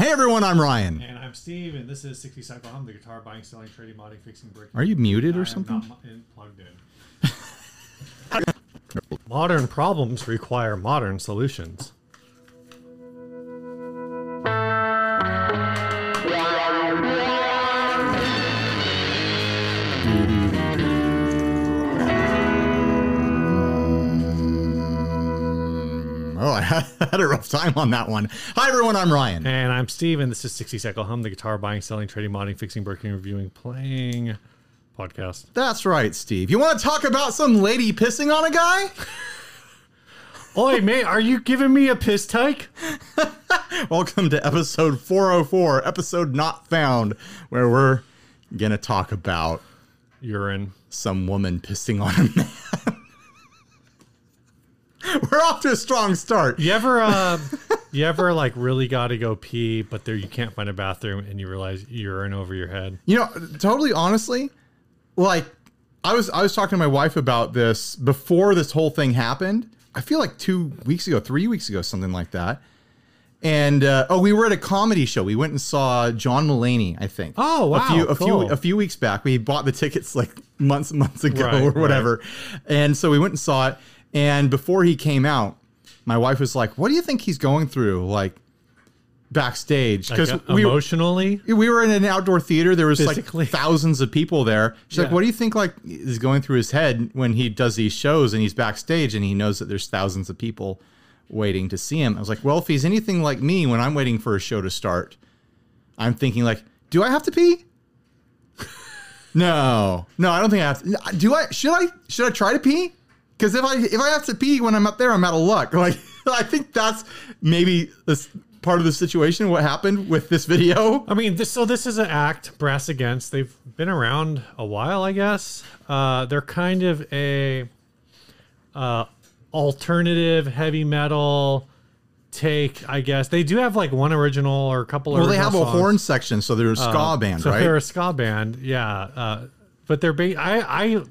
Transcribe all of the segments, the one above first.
Hey everyone, I'm Ryan. And I'm Steve, and this is 60 Cycle Hum, the guitar buying, selling, trading, modding, fixing, breaking. Are you muted I or am something? not mu- in- plugged in. modern problems require modern solutions. Oh, I had a rough time on that one. Hi everyone, I'm Ryan. And I'm Steve, and this is 60 Cycle Hum, the guitar buying, selling, trading, modding, fixing, breaking, reviewing, playing podcast. That's right, Steve. You want to talk about some lady pissing on a guy? Oi, mate, are you giving me a piss take? Welcome to episode 404, episode not found, where we're gonna talk about Urine. some woman pissing on a man. we're off to a strong start. You ever, uh, you ever like really got to go pee, but there you can't find a bathroom, and you realize you're in over your head? You know, totally honestly, like I was I was talking to my wife about this before this whole thing happened. I feel like two weeks ago, three weeks ago, something like that. And uh, oh, we were at a comedy show. We went and saw John Mulaney. I think. Oh, wow, A few a cool. few a few weeks back. We bought the tickets like months and months ago Right, or whatever. And so we went and saw it. And before he came out, my wife was like, "What do you think he's going through?" Like backstage Like, uh, we emotionally, we were in an outdoor theater. There was Physically. like thousands of people there. She's like, "What do you think like is going through his head when he does these shows and he's backstage and he knows that there's thousands of people waiting to see him?" I was like, "Well, if he's anything like me when I'm waiting for a show to start, I'm thinking like, do I have to pee?" no, no, I don't think I have to. Do I? Should I? Should I try to pee? Because if I if I have to pee when I'm up there, I'm out of luck. Like I think that's maybe this part of the situation. What happened with this video? I mean, this, so this is an act, Brass Against. They've been around a while, I guess. Uh, they're kind of a uh, alternative heavy metal take, I guess. They do have like one original or a couple. Well, they have original a horn section, so they're a ska band, so right? They're a ska band, yeah. Uh, but they're ba- I, I,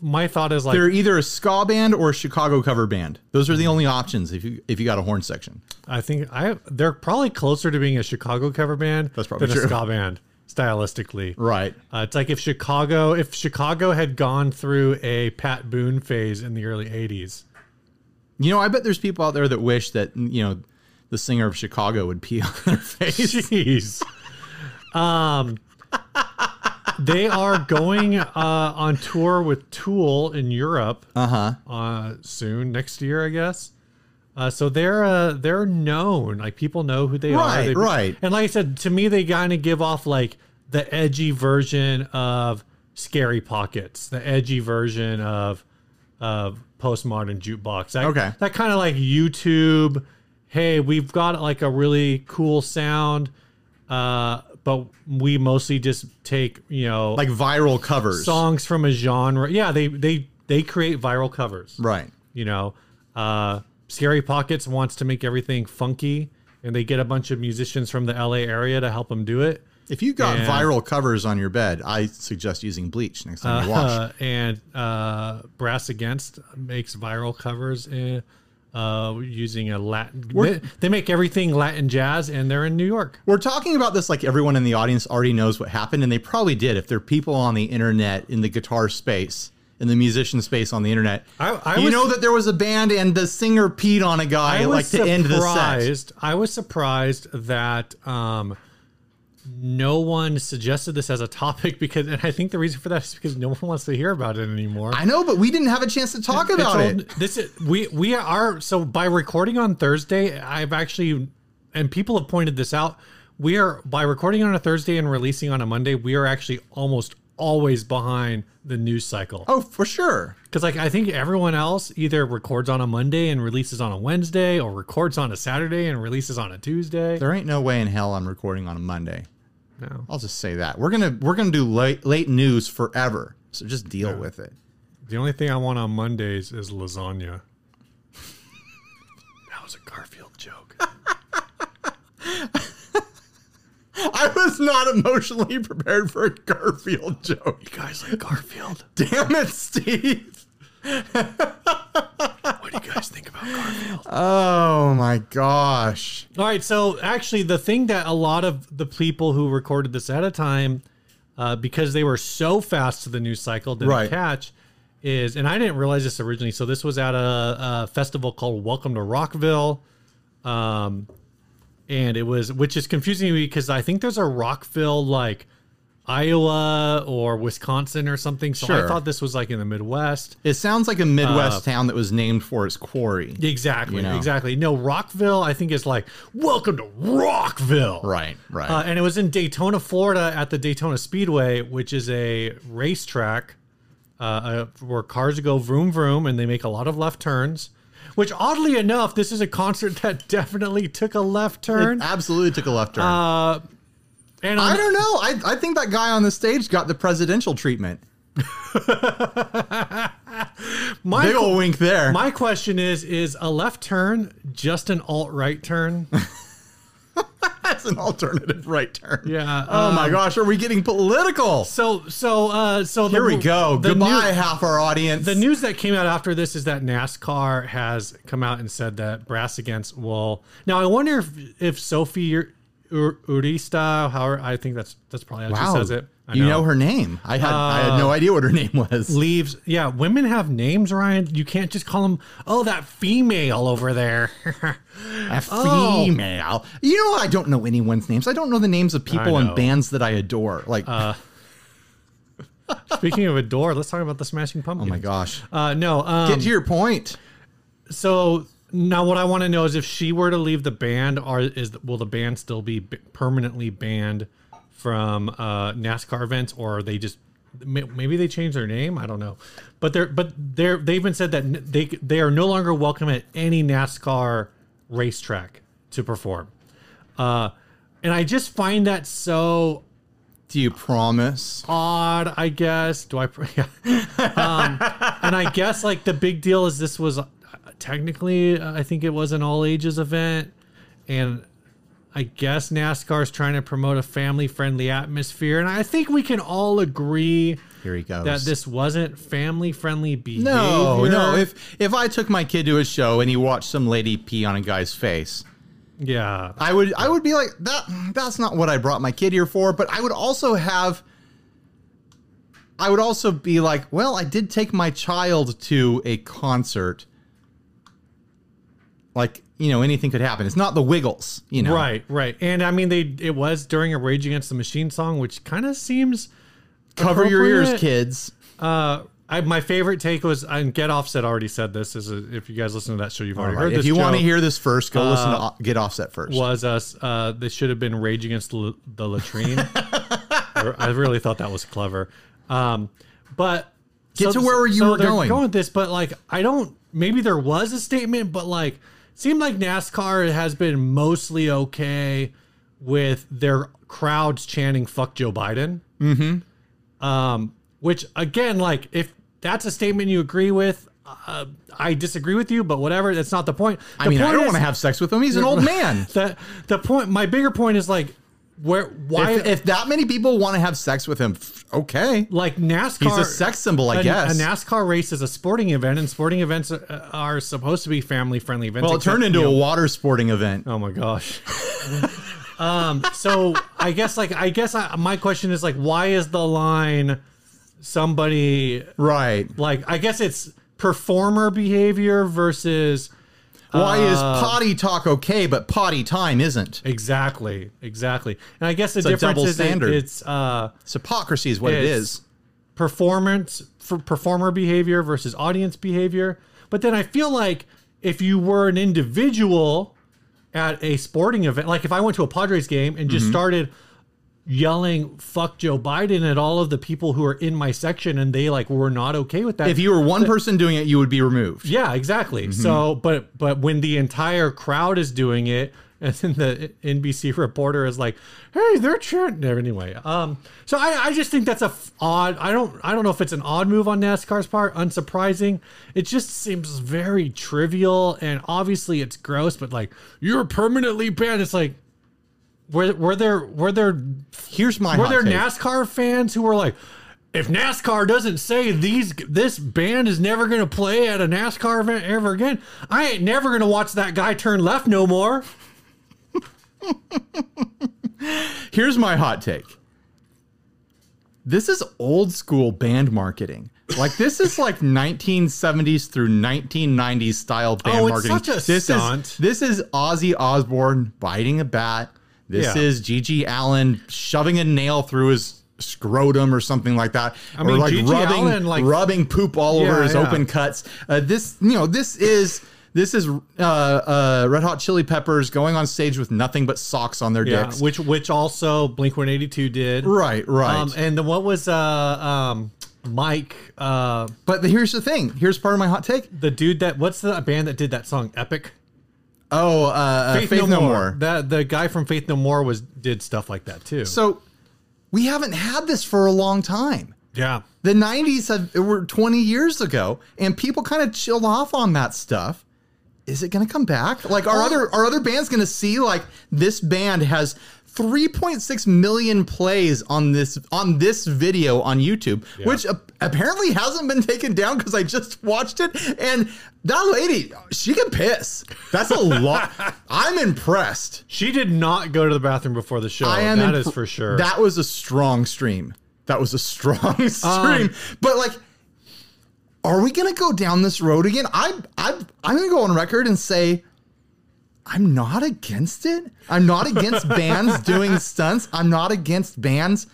my thought is like They're either a ska band or a Chicago cover band. Those are the only options if you if you got a horn section. I think I they're probably closer to being a Chicago cover band That's probably than true. a ska band stylistically. Right. Uh, it's like if Chicago, if Chicago had gone through a Pat Boone phase in the early '80s. You know, I bet there's people out there that wish that you know the singer of Chicago would pee on their face. Jeez. Um, they are going uh, on tour with Tool in Europe Uh-huh. uh, soon, next year, I guess. Uh, so they're uh, they're known, like people know who they are. Right, They- right. And like I said, to me, they kind of give off like the edgy version of Scary Pockets, the edgy version of of postmodern jukebox. That, Okay. that kind of like YouTube. Hey, we've got like a really cool sound, uh, but we mostly just take you know Like viral covers. songs from a genre. Yeah, they they they create viral covers. Right. You know, uh, Scary Pockets wants to make everything funky, and they get a bunch of musicians from the LA area to help them do it. If you got And- viral covers on your bed, I suggest using bleach next time you wash. Uh, and uh, Brass Against makes viral covers uh, uh, using a Latin. They, they make everything Latin jazz, and they're in New York. We're talking about this like everyone in the audience already knows what happened, and they probably did if there are people on the internet in the guitar space, in the musician space on the internet. I- I you was- know that there was a band and the singer peed on a guy like to end the set. surprised. I was surprised that um, no one suggested this as a topic because, and I think the reason for that is because no one wants to hear about it anymore. I know, but we didn't have a chance to talk about it. This is we we are so by recording on Thursday. I've actually, and people have pointed this out. We are by recording on a Thursday and releasing on a Monday. We are actually almost always behind the news cycle Oh, for sure. because like I think everyone else either records on a Monday and releases on a Wednesday, or records on a Saturday and releases on a Tuesday. There ain't no way in hell I'm recording on a Monday. I'll just say that. We're gonna we're gonna do late late news forever. So just deal with it. The only thing I want on Mondays is lasagna. that was a Garfield joke. I was not emotionally prepared for a Garfield joke. You guys like Garfield? Damn it, Steve. What do you guys think about Garfield? Oh my gosh. All right, so actually, the thing that a lot of the people who recorded this at a time, uh, because they were so fast to the news cycle, didn't Right. catch is, and I didn't realize this originally. So this was at a, a festival called Welcome to Rockville, um, and it was, which is confusing to me because I think there's a Rockville like Iowa or Wisconsin or something. So I thought this was like in the Midwest. It sounds like a Midwest Uh, town that was named for its quarry. Exactly, You know. exactly. No, Rockville, I think is like welcome to Rockville. Right, right. Uh, and it was in Daytona, Florida, at the Daytona Speedway, which is a racetrack uh, uh, where cars go vroom vroom, and they make a lot of left turns. Which, oddly enough, this is a concert that definitely took a left turn. It absolutely took a left turn. Uh, and I don't know. I, I think that guy on the stage got the presidential treatment. my, Big ol' wink there. my question is: Is a left turn just an alt right turn? That's an alternative right turn. Yeah. Oh my um, gosh, are we getting political? So, so, uh, so Here the, we go. Goodbye, half our audience. The news that came out after this is that NASCAR has come out and said that Brass Against will. Now, I wonder if if Sophie Ur- Ur- Urista, how I think that's that's probably how wow, she says it. I you know her name. I had I had no idea what her name was. leaves. Yeah, women have names, Ryan. You can't just call them. Oh, that female over there. A Oh. female. You know, I don't know anyone's names. I don't know the names of people and bands that I adore. Like, Speaking of adore, let's talk about the Smashing Pumpkins. oh my gosh. Uh, no. Um, Get to your point. So now, what I want to know is if she were to leave the band, are is will the band still be b- permanently banned from uh, NASCAR events, or are they just maybe they changed their name? I don't know, but they're but they're they've been said that they they are no longer welcome at any NASCAR racetrack to perform, uh, and I just find that so Do you promise? odd, I guess. Do I? Yeah. um, and I guess like the big deal is this was technically, uh, I think it was an all ages event, and I guess NASCAR is trying to promote a family friendly atmosphere, and I think we can all agree Here he goes. that this wasn't family friendly behavior. no, no. If if I took my kid to a show and he watched some lady pee on a guy's face, yeah, I would I would be like that. That's not what I brought my kid here for. But I would also have. I would also be like, well, I did take my child to a concert. Like you know, anything could happen. It's not the Wiggles, you know. right, right, and I mean they it was during a Rage Against the Machine song, which kind of seems Cover your ears, kids. Uh, I, my favorite take was, and Get Offset already said this. Is a, if you guys listen to that show, you've already heard this. if this. you want to hear this first, go listen to O- Get Offset first. was us. Uh, this should have been Rage Against the, the Latrine. I really thought that was clever. Um, but Get to where you were going. Going with this, but like I don't. Maybe there was a statement, but like seemed like NASCAR has been mostly okay with their crowds chanting "fuck Joe Biden." Mm-hmm. Um, which again, like if that's a statement you agree with. Uh, I disagree with you, but whatever. That's not the point. I mean, I don't want to have sex with him. He's an old man. the the point. My bigger point is like where why if, if that many people want to have sex with him, okay. like NASCAR. He's a sex symbol, I a, guess. a NASCAR race is a sporting event, and sporting events are, are supposed to be family friendly events. Well, it turned into you a water sporting event. Oh my gosh. um. So I guess like I guess I, my question is like why is the line somebody Right. like I guess it's performer behavior versus Why is Uh, potty talk okay, but potty time isn't? exactly exactly. And I guess the a difference double is it- standard. it's uh. It's hypocrisy, is what it It's- is. performance for performer behavior versus audience behavior. But then I feel like if you were an individual at a sporting event, like if I went to a Padres game and Mm-hmm. just started yelling "fuck Joe Biden" at all of the people who are in my section and they like were not okay with that. If you were one person doing it, you would be removed. yeah, exactly. Mm-hmm. So, but but when the entire crowd is doing it, and then the NBC reporter is like, "Hey, they're chanting." Anyway, um, so I, I just think that's a f- odd. I don't I don't know if it's an odd move on NASCAR's part. Unsurprising. It just seems very trivial, and obviously it's gross. But like, you're permanently banned. It's like. Were, were there were there Here's my were there take. NASCAR fans who were like, if NASCAR doesn't say these this band is never going to play at a NASCAR event ever again, I ain't never going to watch that guy turn left no more. Here's my hot take. This is old school band marketing. Like this is like 1970s through 1990s style oh, band Oh, it's marketing. such a this stunt. is this is Ozzy Osbourne biting a bat. This Yeah. is GG Allin shoving a nail through his scrotum or something like that. or mean, like GG rubbing Allin, like- rubbing poop all over his yeah. open cuts. Uh, this you know this is this is uh, uh, Red Hot Chili Peppers going on stage with nothing but socks on their Yeah, dicks. which which also Blink One Eighty Two did. Right, right. Um, and then what was uh um Mike uh But here's the thing. Here's part of my hot take. the dude that what's the band that did that song Epic? Oh, uh, uh, Faith, No, More. That the guy from Faith No More was did stuff like that too. So we haven't had this for a long time. yeah. The 90s have, were 20 years ago, and people kind of chilled off on that stuff. Is it going to come back? Like, are Oh. other are other bands going to see like this band has 3.6 million plays on this on this video on YouTube, which a- apparently hasn't been taken down because I just watched it, and that lady, she can piss. That's a lot. I'm impressed. She did not go to the bathroom before the show. I am That imp- is for sure. That was a strong stream. That was a strong um, stream. but like, are we gonna go down this road again? I I I'm gonna go on record and say I'm not against it. I'm not against bands doing stunts. I'm not against bands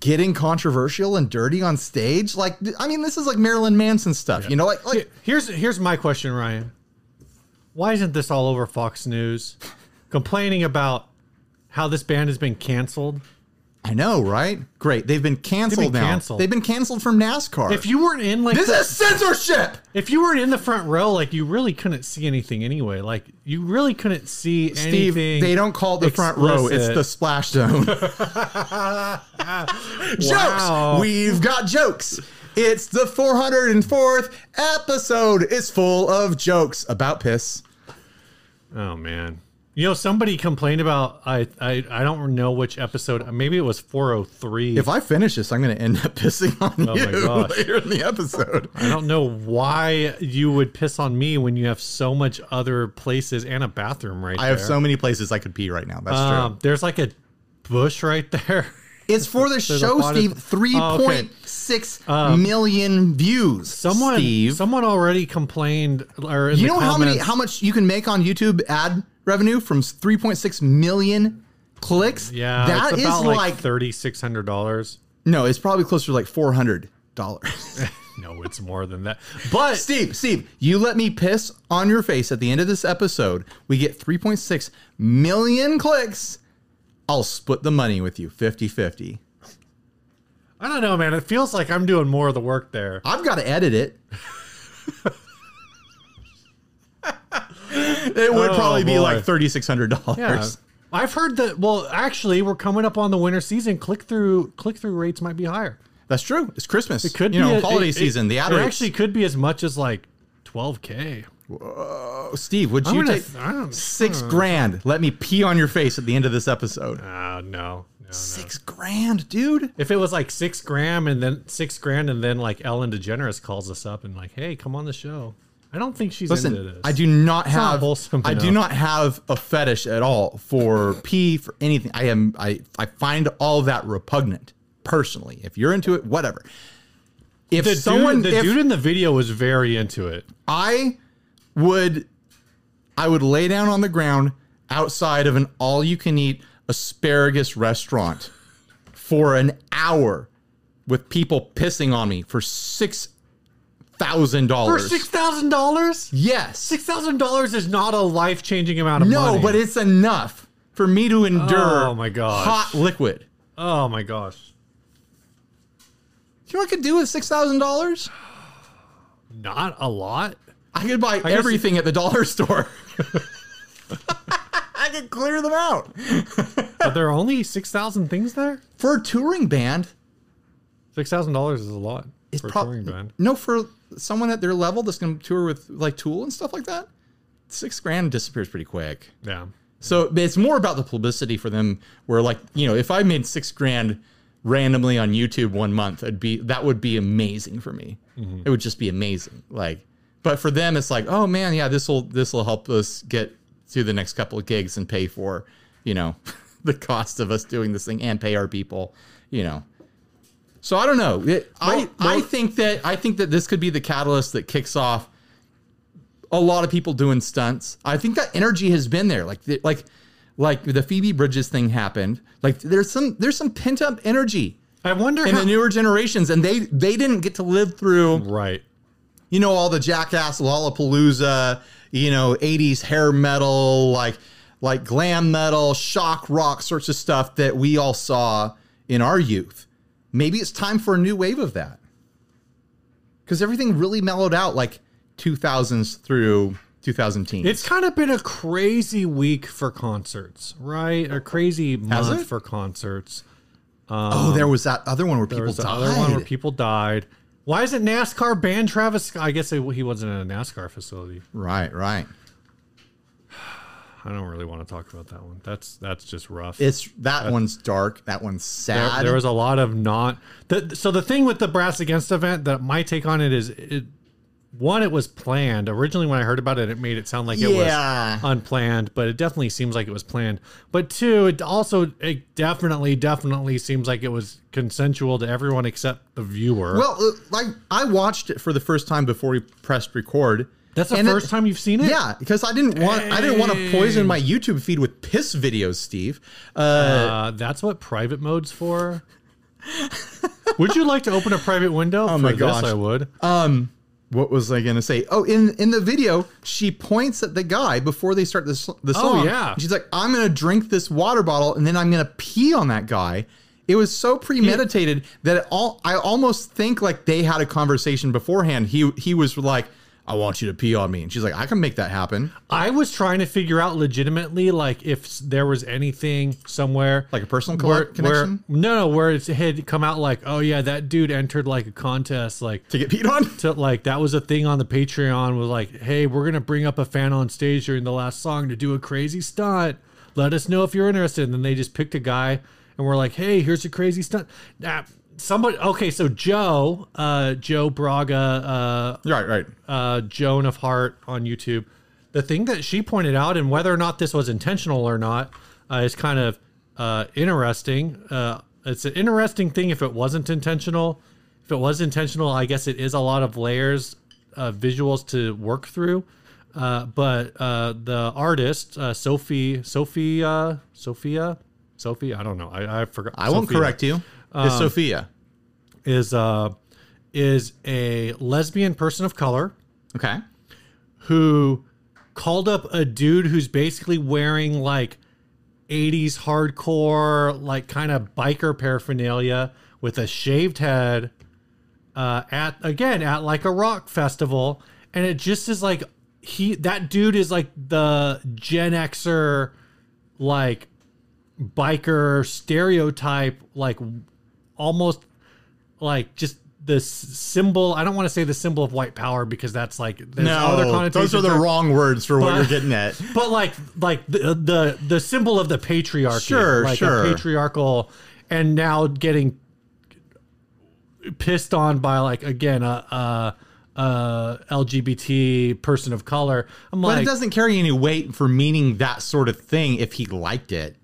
getting controversial and dirty on stage. Like, I mean, this is like Marilyn Manson stuff. You know, like like Here's here's my question, Ryan. Why isn't this all over Fox News complaining about how this band has been canceled? I know, right? Great. They've been canceled been now. canceled. They've been canceled from NASCAR. If you weren't in like this the- is censorship. if you weren't in the front row, like you really couldn't see anything anyway. Like you really couldn't see Steve, anything. they don't call it the front row. It's the splash zone. jokes. Wow. We've got jokes. It's the 404th episode. It's full of jokes about piss. Oh man. You know, somebody complained about I I, I don't know which episode. Maybe it was 403. If I finish this, I'm going to end up pissing on Oh my you gosh. later in the episode. I don't know why you would piss on me when you have so much other places and a bathroom right I have so many places I could pee right now. That's Um, true. there's like a bush right there. It's for the show, Steve. Three Oh, okay. point six million views. Someone Steve. someone already complained or in you know how many how much you can make on YouTube ad revenue from 3.6 million clicks? Yeah, that it's is like, like thirty six hundred dollars. no, it's probably closer to like 400 dollars. No, it's more than that. But Steve, Steve, you let me piss on your face at the end of this episode. We get 3.6 million clicks. I'll split the money with you 50-50. I don't know, man. It feels like I'm doing more of the work there. I've got to edit it. it would Oh, probably be boy. like $3600. Yeah. I've heard that. Well, actually, we're coming up on the winter season. Click through click through rates might be higher. That's true. It's Christmas. It could you be know, a- holiday it- season. The it, ad it rates. actually could be as much as like 12k. Oh, Steve, would I'm you gonna- take I don't- six grand? Let me pee on your face at the end of this episode. Uh, no, no, no. Six grand, dude. If it was like six grand and then six grand and then like Ellen DeGeneres calls us up and like, hey, come on the show. I don't think she's into this. I do not not have wholesome I do not have a fetish at all for pee for anything. I am I I find all that repugnant personally. If you're into it, whatever. If The, someone dude, the if dude in the video was very into it. I would I would lay down on the ground outside of an all you can eat asparagus restaurant for an hour with people pissing on me for six thousand For dollars. six thousand dollars? Yes. Six thousand dollars is not a life changing amount of no, money. No, but it's enough for me to endure Oh my gosh. hot liquid. oh my gosh, You know what I could do with six thousand dollars? not a lot. I could buy guess everything at the dollar store. I could clear them out. Are there only six thousand things there? For a touring band, Six thousand dollars is a lot it's probably no for someone at their level that's going to tour with like Tool and stuff like that. Six grand disappears pretty quick. Yeah. So it's more about the publicity for them. Where like you know, if I made six grand randomly on YouTube one month, it'd be that would be amazing for me. It would just be amazing. Like, but for them, it's like, oh man, yeah, this will this will help us get through the next couple of gigs and pay for, you know, the cost of us doing this thing and pay our people, you know. So I don't know. It, I I think that I think that this could be the catalyst that kicks off a lot of people doing stunts. I think that energy has been there. Like the, like like the Phoebe Bridgers thing happened. Like there's some there's some pent up energy I wonder in how. the newer generations, and they they didn't get to live through right. you know all the jackass Lollapalooza, you know 80s hair metal, like like glam metal, shock rock sorts of stuff that we all saw in our youth. Maybe it's time for a new wave of that. Cuz everything really mellowed out like 2000s through 2010s. It's kind of been a crazy week for concerts, right? A crazy month it? for concerts. oh, there was that other one where There people was died. other one where people died. Why isn't NASCAR banned Travis? I guess it, he wasn't in a NASCAR facility. right, right. I don't really want to talk about that one. That's that's just rough. It's that one's dark. That one's sad. there was a lot of not. The, so the thing with the Brass Against event that my take on it is, it, one, it was planned. Originally, when I heard about it, it made it sound like it was unplanned, but it definitely seems like it was planned. But two, it also it definitely definitely seems like it was consensual to everyone except the viewer. Well, uh, like I watched it for the first time before we pressed record. That's the and it- first time you've seen it. Yeah, because I didn't want I didn't want to poison my YouTube feed with piss videos, Steve. Uh, Uh, that's what private mode's for. would you like to open a private window? Oh my this, gosh. I would. um, what was I gonna say? Oh, in in the video, she points at the guy before they start the the Oh, yeah. she's like, "I'm gonna drink this water bottle and then I'm gonna pee on that guy." It was so premeditated that it all I almost think like they had a conversation beforehand. He he was like, "I want you to pee on me," and she's like, "I can make that happen." I was trying to figure out legitimately, like if there was anything somewhere, Like a personal where, colle- where connection no, no, where it had come out like, oh yeah, that dude entered like a contest, like to get peed on. to like that was a thing on the Patreon was like, hey, we're gonna bring up a fan on stage during the last song to do a crazy stunt. Let us know if you're interested. And then they just picked a guy and we're like, hey, here's a crazy stunt. Nah, somebody okay, so Joe, uh, Joe Braga, uh, Right, right. uh, Joan of Heart on YouTube. The thing that she pointed out, and whether or not this was intentional or not, uh, is kind of uh, interesting. Uh, it's an interesting thing if it wasn't intentional. If it was intentional, I guess it is a lot of layers, uh, visuals to work through. Uh, but uh, the artist, uh, Sophie, Sophia, Sophia, Sophie, I don't know. I, I forgot. I won't correct you. Um, it's Sophia. Is uh, is a lesbian person of color Okay. who called up a dude who's basically wearing like 80s hardcore, like kind of biker paraphernalia with a shaved head uh, at again at like a rock festival. And it just is like he that dude is like the Gen Xer like biker stereotype, like almost like just the symbol. I don't want to say the symbol of white power because that's like there's other connotations. those are the wrong words for what you're getting at. But like like the the the symbol of the patriarchy, Sure, like sure. a patriarchal, and now getting pissed on by like again a. a uh LGBT person of color. I'm But like it doesn't carry any weight for meaning that sort of thing if he liked it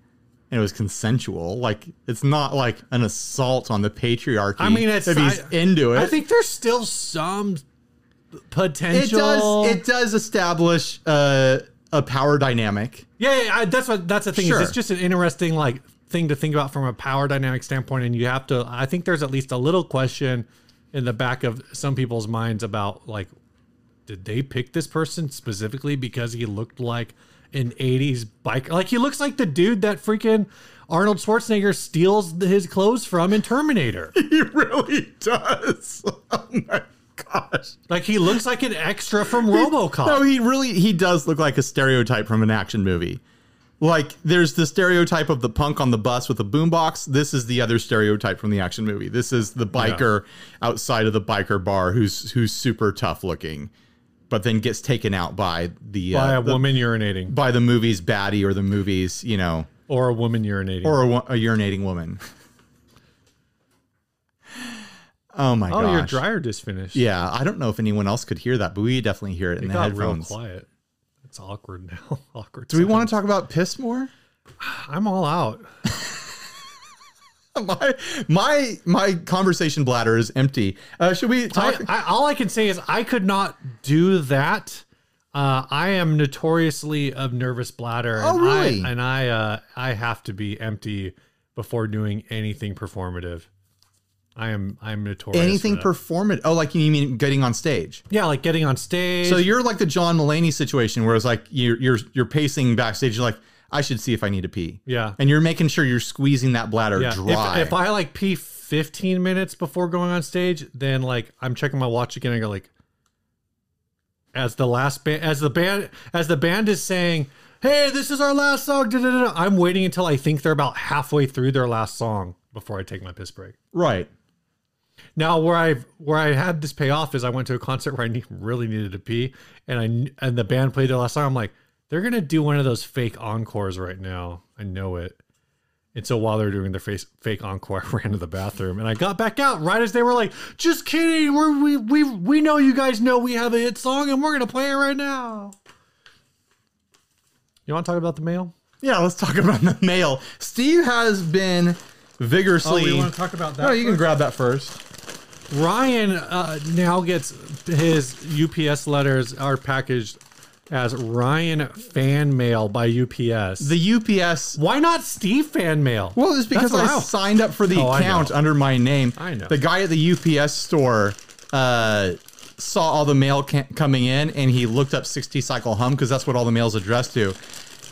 and it was consensual. Like it's not like an assault on the patriarchy. I mean, it's if he's I- into it. I think there's still some potential. it does. It does establish uh, a power dynamic. Yeah, yeah I, that's what that's the thing. Sure. Is it's just an interesting like thing to think about from a power dynamic standpoint, and you have to. I think there's at least a little question in the back of some people's minds about like, did they pick this person specifically because he looked like an '80s biker? Like he looks like the dude that freaking Arnold Schwarzenegger steals his clothes from in Terminator. He really does. Oh my gosh. like he looks like an extra from RoboCop. No, he really he does look like a stereotype from an action movie. Like there's the stereotype of the punk on the bus with a boombox. This is the other stereotype from the action movie. This is the biker outside of the biker bar who's who's super tough looking, but then gets taken out by the by uh, a the- woman urinating, by the movie's baddie or the movie's you know or a woman urinating. or a, a urinating woman. Oh my god! Oh, your dryer just finished. Yeah, I don't know if anyone else could hear that, but we definitely hear it in It the got real quiet. It's awkward now. awkward. Do we want to talk about piss more? I'm all out. my my my conversation bladder is empty. Uh, should we talk? I, all I can say is I could not do that. Uh, I am notoriously of nervous bladder. Oh, and really? I, and I uh, I have to be empty before doing anything performative. I am I'm notorious. anything performative? Oh, like you mean getting on stage? yeah, like getting on stage. So you're like the John Mulaney situation, where it's like you're you're you're pacing backstage. You're like, I should see if I need to pee. yeah, and you're making sure you're squeezing that bladder yeah. dry. If, if I like pee 15 minutes before going on stage, then like I'm checking my watch again. and I go like, as the last band, as the band, as the band is saying, "Hey, this is our last song," da, da, da, da," I'm waiting until I think they're about halfway through their last song before I take my piss break. right. Now, where I where I had this pay off is I went to a concert where I ne- really needed to pee, and I and the band played their last song. I'm like, they're gonna do one of those fake encores right now. I know it. And so while they're doing their face, fake encore, I ran to the bathroom and I got back out right as they were like, "Just kidding, we're, we we we know you guys know we have a hit song and we're gonna play it right now." You want to talk about the mail? Yeah, let's talk about the mail. Steve has been vigorously. Oh, we want to talk about that? oh, you can grab that first. Ryan uh, now gets his UPS letters are packaged as Ryan fan mail by UPS. The UPS. Why not Steve fan mail? Well, it's because I signed up for the Oh, account under my name. I know. The guy at the UPS store uh, saw all the mail ca- coming in, and he looked up 60 Cycle Hum because that's what all the mail's addressed to.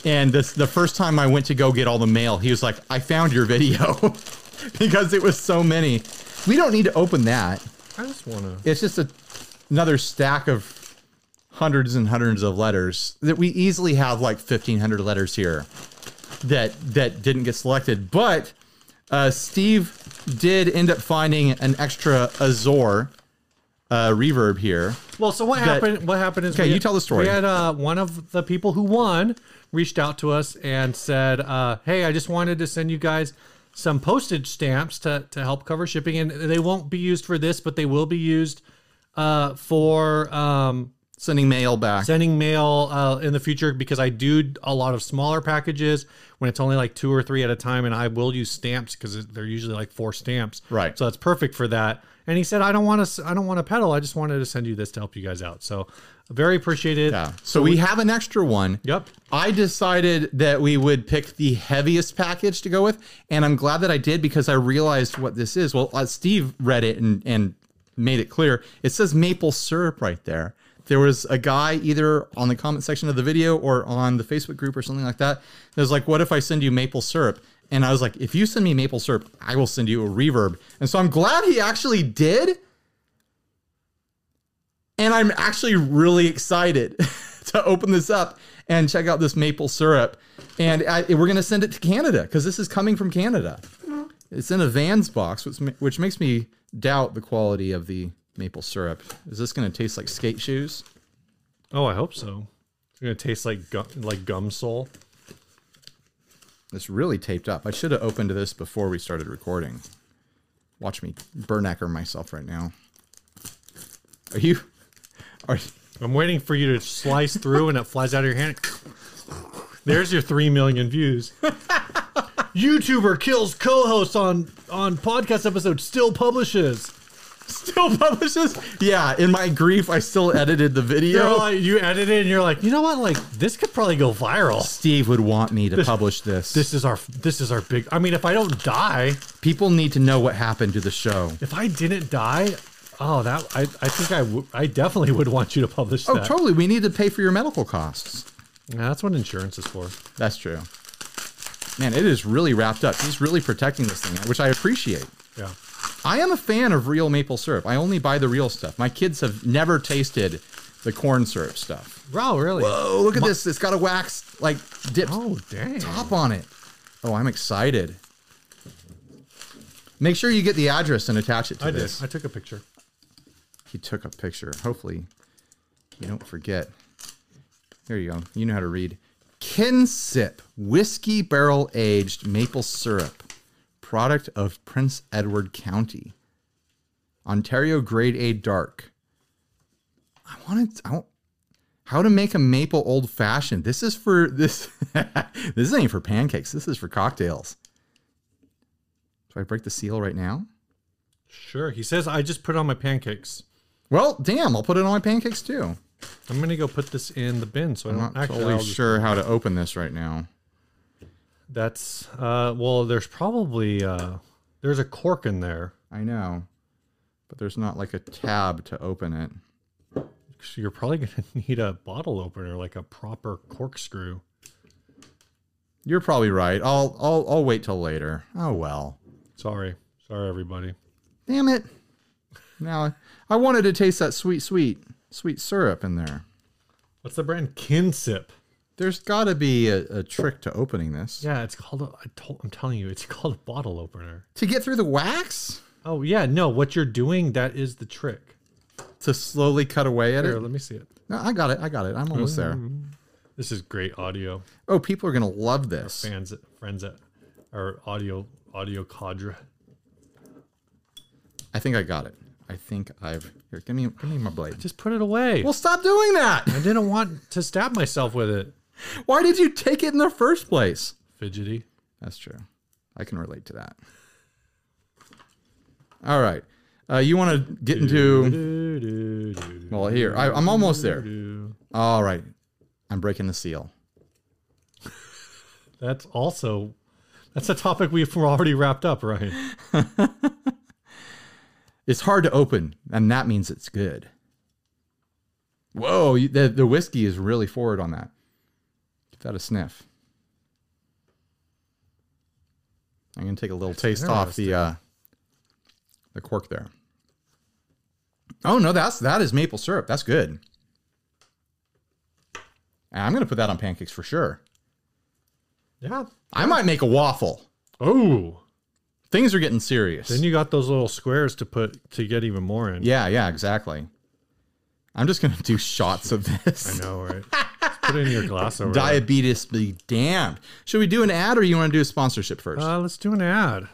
And this, the first time I went to go get all the mail, he was like, "I found your video," because it was so many. We don't need to open that. I just want to. It's just a, another stack of hundreds and hundreds of letters that we easily have like 1500 letters here that that didn't get selected but uh, steve did end up finding an extra azor uh, reverb here Well, so what that- happened? What happened is Okay, we you had- tell the story. We had uh, one of the people who won reached out to us and said, uh, "Hey, I just wanted to send you guys." Some postage stamps to, to help cover shipping, and they won't be used for this, but they will be used uh, for um, sending mail back sending mail uh, in the future because I do a lot of smaller packages when it's only like two or three at a time, and I will use stamps because they're usually like four stamps. Right. So that's perfect for that. And he said, "I don't want to. I don't want to pedal. I just wanted to send you this to help you guys out." So very appreciated. yeah so we have an extra one Yep. I decided that we would pick the heaviest package to go with, and I'm glad that I did because I realized what this is. Well, uh, Steve read it and, and made it clear. It says maple syrup right there. There was a guy either on the comment section of the video or on the Facebook group or something like that. That was like, "What if I send you maple syrup?" And I was like, "If you send me maple syrup, I will send you a reverb." And so I'm glad he actually did. And I'm actually really excited to open this up and check out this maple syrup. And I, we're going to send it to Canada because this is coming from Canada. Mm-hmm. It's in a Vans box, which, which makes me doubt the quality of the maple syrup. Is this going to taste like skate shoes? Oh, I hope so. It's gonna taste like gum, like gum sole. It's really taped up. I should have opened this before we started recording. Watch me burnecker myself right now. Are you? Are I'm waiting for you to slice through and it flies out of your hand. There's your three million views. YouTuber kills co-host on on podcast episode still publishes. Still publishes? Yeah. In my grief, I still edited the video. Like, you edit it and you're like, you know what? Like this could probably go viral. Steve would want me to publish this. This is our this is our big. I mean, if I don't die, People need to know what happened to the show. if I didn't die, oh that I I think I w- I definitely would want you to publish Oh, that. totally. We need to pay for your medical costs. Yeah, that's what insurance is for. That's true. Man, it is really wrapped up. He's really protecting this thing, which I appreciate. Yeah. I am a fan of real maple syrup. I only buy the real stuff. My kids have never tasted the corn syrup stuff. Wow, really? Oh, look at this. It's got a wax like dipped Oh, dang. top on it. Oh, I'm excited. Make sure you get the address and attach it to I did. this. I took a picture. He took a picture. Hopefully, you don't forget. There you go. You know how to read. Kinsip whiskey barrel aged maple syrup, product of Prince Edward County. Ontario Grade A Dark. I wanted. I want, how to make a maple old fashioned. This is for this. this ain't for pancakes. This is for cocktails. Do I break the seal right now? Sure. He says I just put it on my pancakes. Well, damn, I'll put it on my pancakes too. I'm gonna go put this in the bin so I I'm don't not actually. totally sure how to open this right now. That's uh well there's probably uh there's a cork in there. I know, but there's not like a tab to open it. So you're probably gonna need a bottle opener, like a proper corkscrew. You're probably right. I'll I'll I'll wait till later. Oh well. Sorry. Sorry everybody. Damn it. Now I wanted to taste that sweet, sweet, sweet syrup in there. What's the brand? Kinsip. There's got to be a, a trick to opening this. Yeah, it's called a, I told, I'm telling you, it's called a bottle opener. To get through the wax? Oh yeah, no, what you're doing, that is the trick. To slowly cut away at Here, it? let me see it. No, I got it. I got it. I'm almost there. Mm. This is great audio. Oh, people are going to love this. Fans friends at our audio audio cadre. I think I got it. I think I've. Here, give me, give me my blade. Just put it away. Well, stop doing that. I didn't want to stab myself with it. Why did you take it in the first place? Fidgety. That's true. I can relate to that. All right. Uh, you want to get into. Well, here. I, I'm almost there. All right. I'm breaking the seal. That's also that's a topic we've already wrapped up, right? It's hard to open, and that means it's good. Whoa, the, the whiskey is really forward on that. Give that a sniff. I'm going to take a little taste off the uh, the cork there. Oh no, that's that is maple syrup. That's good. And I'm going to put that on pancakes for sure. Yeah. I might make a waffle. Oh. Things are getting serious. Then you got those little squares to put to get even more in. yeah, yeah, exactly. I'm just going to do shots of this. I know, right? Put it in your glass over. Diabetes be damned. Should we do an ad or you want to do a sponsorship first? Uh, let's do an ad.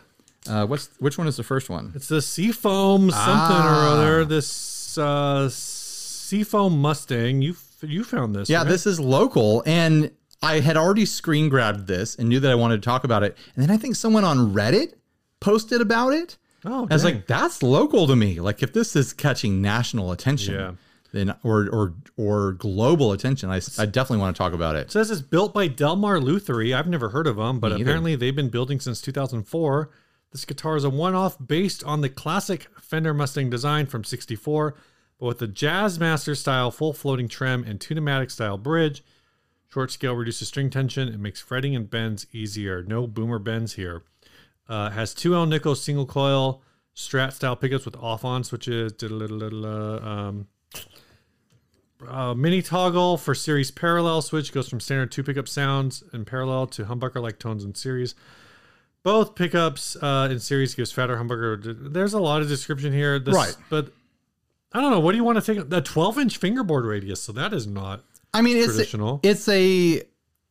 Uh, what's which one is the first one? It's the Seafoam something Ah. or other. This uh, Seafoam Mustang. You you found this? Yeah, right? this is local, and I had already screen grabbed this and knew that I wanted to talk about it. And then I think someone on Reddit posted about it. Oh, I was dang. like, that's local to me. Like, if this is catching national attention, Yeah. Or or or global attention, I, I definitely want to talk about it. It says it's built by Delmar Luthery. I've never heard of them, but Me either. apparently they've been building since 2004. This guitar is a one-off based on the classic Fender Mustang design from 64, but with the Jazzmaster style full floating trim and Tunematic style bridge. Short scale reduces string tension. It makes fretting and bends easier. No boomer bends here. Uh, has two Alnico single coil Strat style pickups with off on switches. Um, uh, mini toggle for series parallel switch goes from standard two pickup sounds in parallel to humbucker like tones in series. Both pickups uh, in series gives fatter humbucker. There's a lot of description here. This, Right. But I don't know. What do you want to take? The 12 inch fingerboard radius. So that is not. I mean, it's Traditional. it's a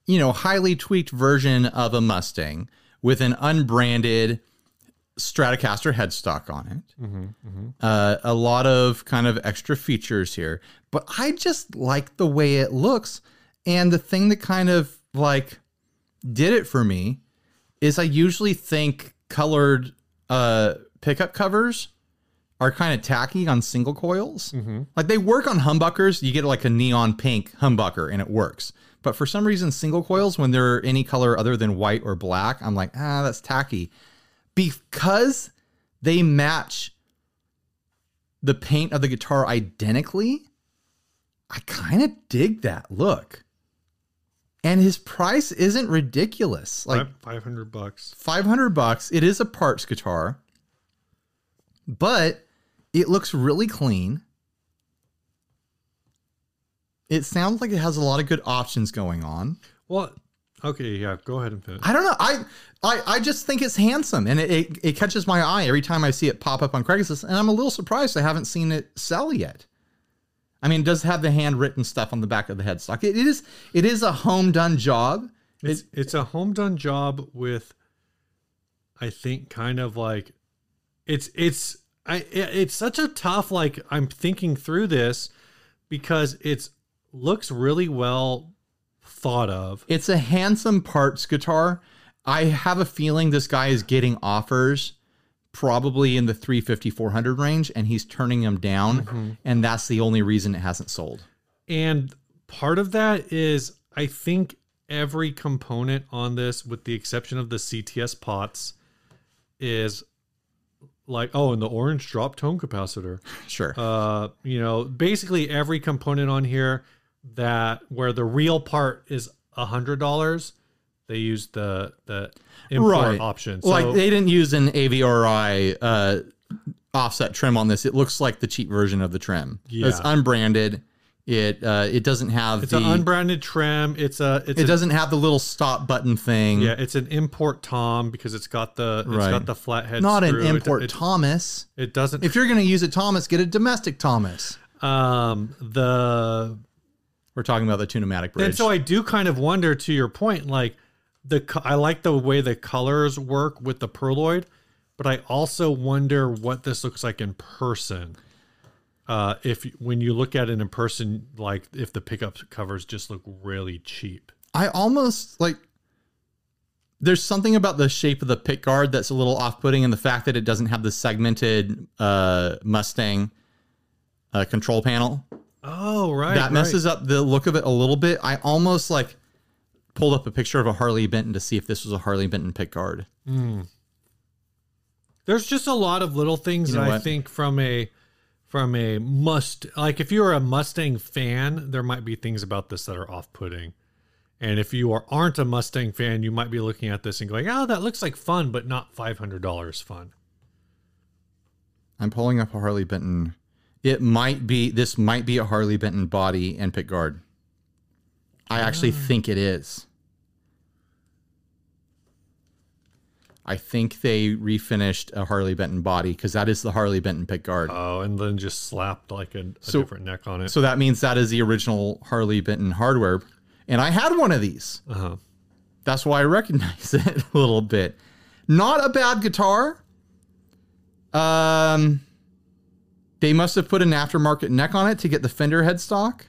you know highly tweaked version of a Mustang with an unbranded Stratocaster headstock on it. Uh, a lot of kind of extra features here, but I just like the way it looks. And the thing that kind of like did it for me is I usually think colored uh, pickup covers are kind of tacky on single coils. Like they work on humbuckers. You get like a neon pink humbucker and it works. But for some reason, single coils, when they're any color other than white or black, I'm like, ah, that's tacky. Because they match the paint of the guitar identically, I kind of dig that look. And his price isn't ridiculous. Like 500 bucks. 500 bucks. It is a parts guitar, but it looks really clean. It sounds like it has a lot of good options going on. Well, okay. Yeah. Go ahead and finish. I don't know. I I, I just think it's handsome and it, it, it catches my eye every time I see it pop up on Craigslist. And I'm a little surprised I haven't seen it sell yet. I mean, it does have the handwritten stuff on the back of the headstock. It, it is it is a home done job. It's it's a home done job with, I think, kind of like, it's it's I it- it's such a tough like I'm thinking through this because it's looks really well thought of. It's a handsome parts guitar. I have a feeling this guy is getting offers probably in the 350 400 range and he's turning them down and that's the only reason it hasn't sold. And part of that is I think every component on this, with the exception of the CTS pots, is like oh, and the orange drop tone capacitor. Sure. Uh, you know, basically every component on here that where the real part is a hundred dollars, they use the the import option. So, like they didn't use an AVRI uh, offset trim on this. It looks like the cheap version of the trim. Yeah. It's unbranded. It uh, it doesn't have it's the an unbranded trim. It's a it's it a, doesn't have the little stop button thing. yeah, it's an import tom because it's got the it's Right. got the flathead. Not an screw. It- import It, Thomas. it doesn't. If you're going to use a Thomas, get a domestic Thomas. um the We're talking about the Tunematic bridge. And so I do kind of wonder, to your point, like the I like the way the colors work with the pearloid, but I also wonder what this looks like in person. Uh, if when you look at it in person, like if the pickup covers just look really cheap. I almost like there's something about the shape of the pick guard that's a little off-putting and the fact that it doesn't have the segmented uh, Mustang uh, control panel. Oh right, that messes up the look of it a little bit. I almost like pulled up a picture of a Harley Benton to see if this was a Harley Benton pick guard. Hmm. There's just a lot of little things You know that I think from a from a must like if you're a Mustang fan, there might be things about this that are off-putting. And if you are, aren't a Mustang fan, you might be looking at this and going, "Oh, that looks like fun, but not five hundred dollars fun." I'm pulling up a Harley Benton. It might be this might be a Harley Benton body and pick guard. I actually think it is. I think they refinished a Harley Benton body because that is the Harley Benton pick guard. Oh, and then just slapped like a, a So- different neck on it. so that means that is the original Harley Benton hardware. And I had one of these. uh-huh. That's why I recognize it a little bit. Not a bad guitar. Um, they must have put an aftermarket neck on it to get the fender headstock.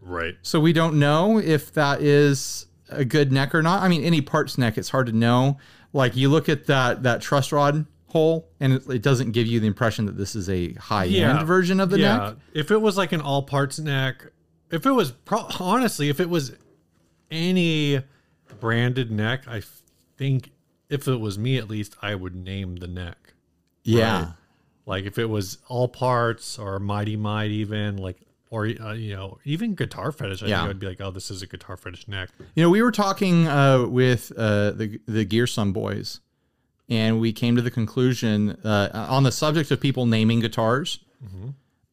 Right. So we don't know if that is a good neck or not. I mean, any parts neck, it's hard to know. Like you look at that that truss rod hole, and it, it doesn't give you the impression that this is a high Yeah. end version of the yeah. neck. If it was like an all parts neck, if it was pro- honestly, if it was any branded neck, I think if it was me at least, I would name the neck. Yeah. Right. Like if it was all parts or Mighty Mite, even like, or uh, you know, even Guitar Fetish, I Yeah. think I'd be like, oh, this is a Guitar Fetish neck. You know, we were talking uh, with uh, the the Gearsome boys, and we came to the conclusion uh, on the subject of people naming guitars.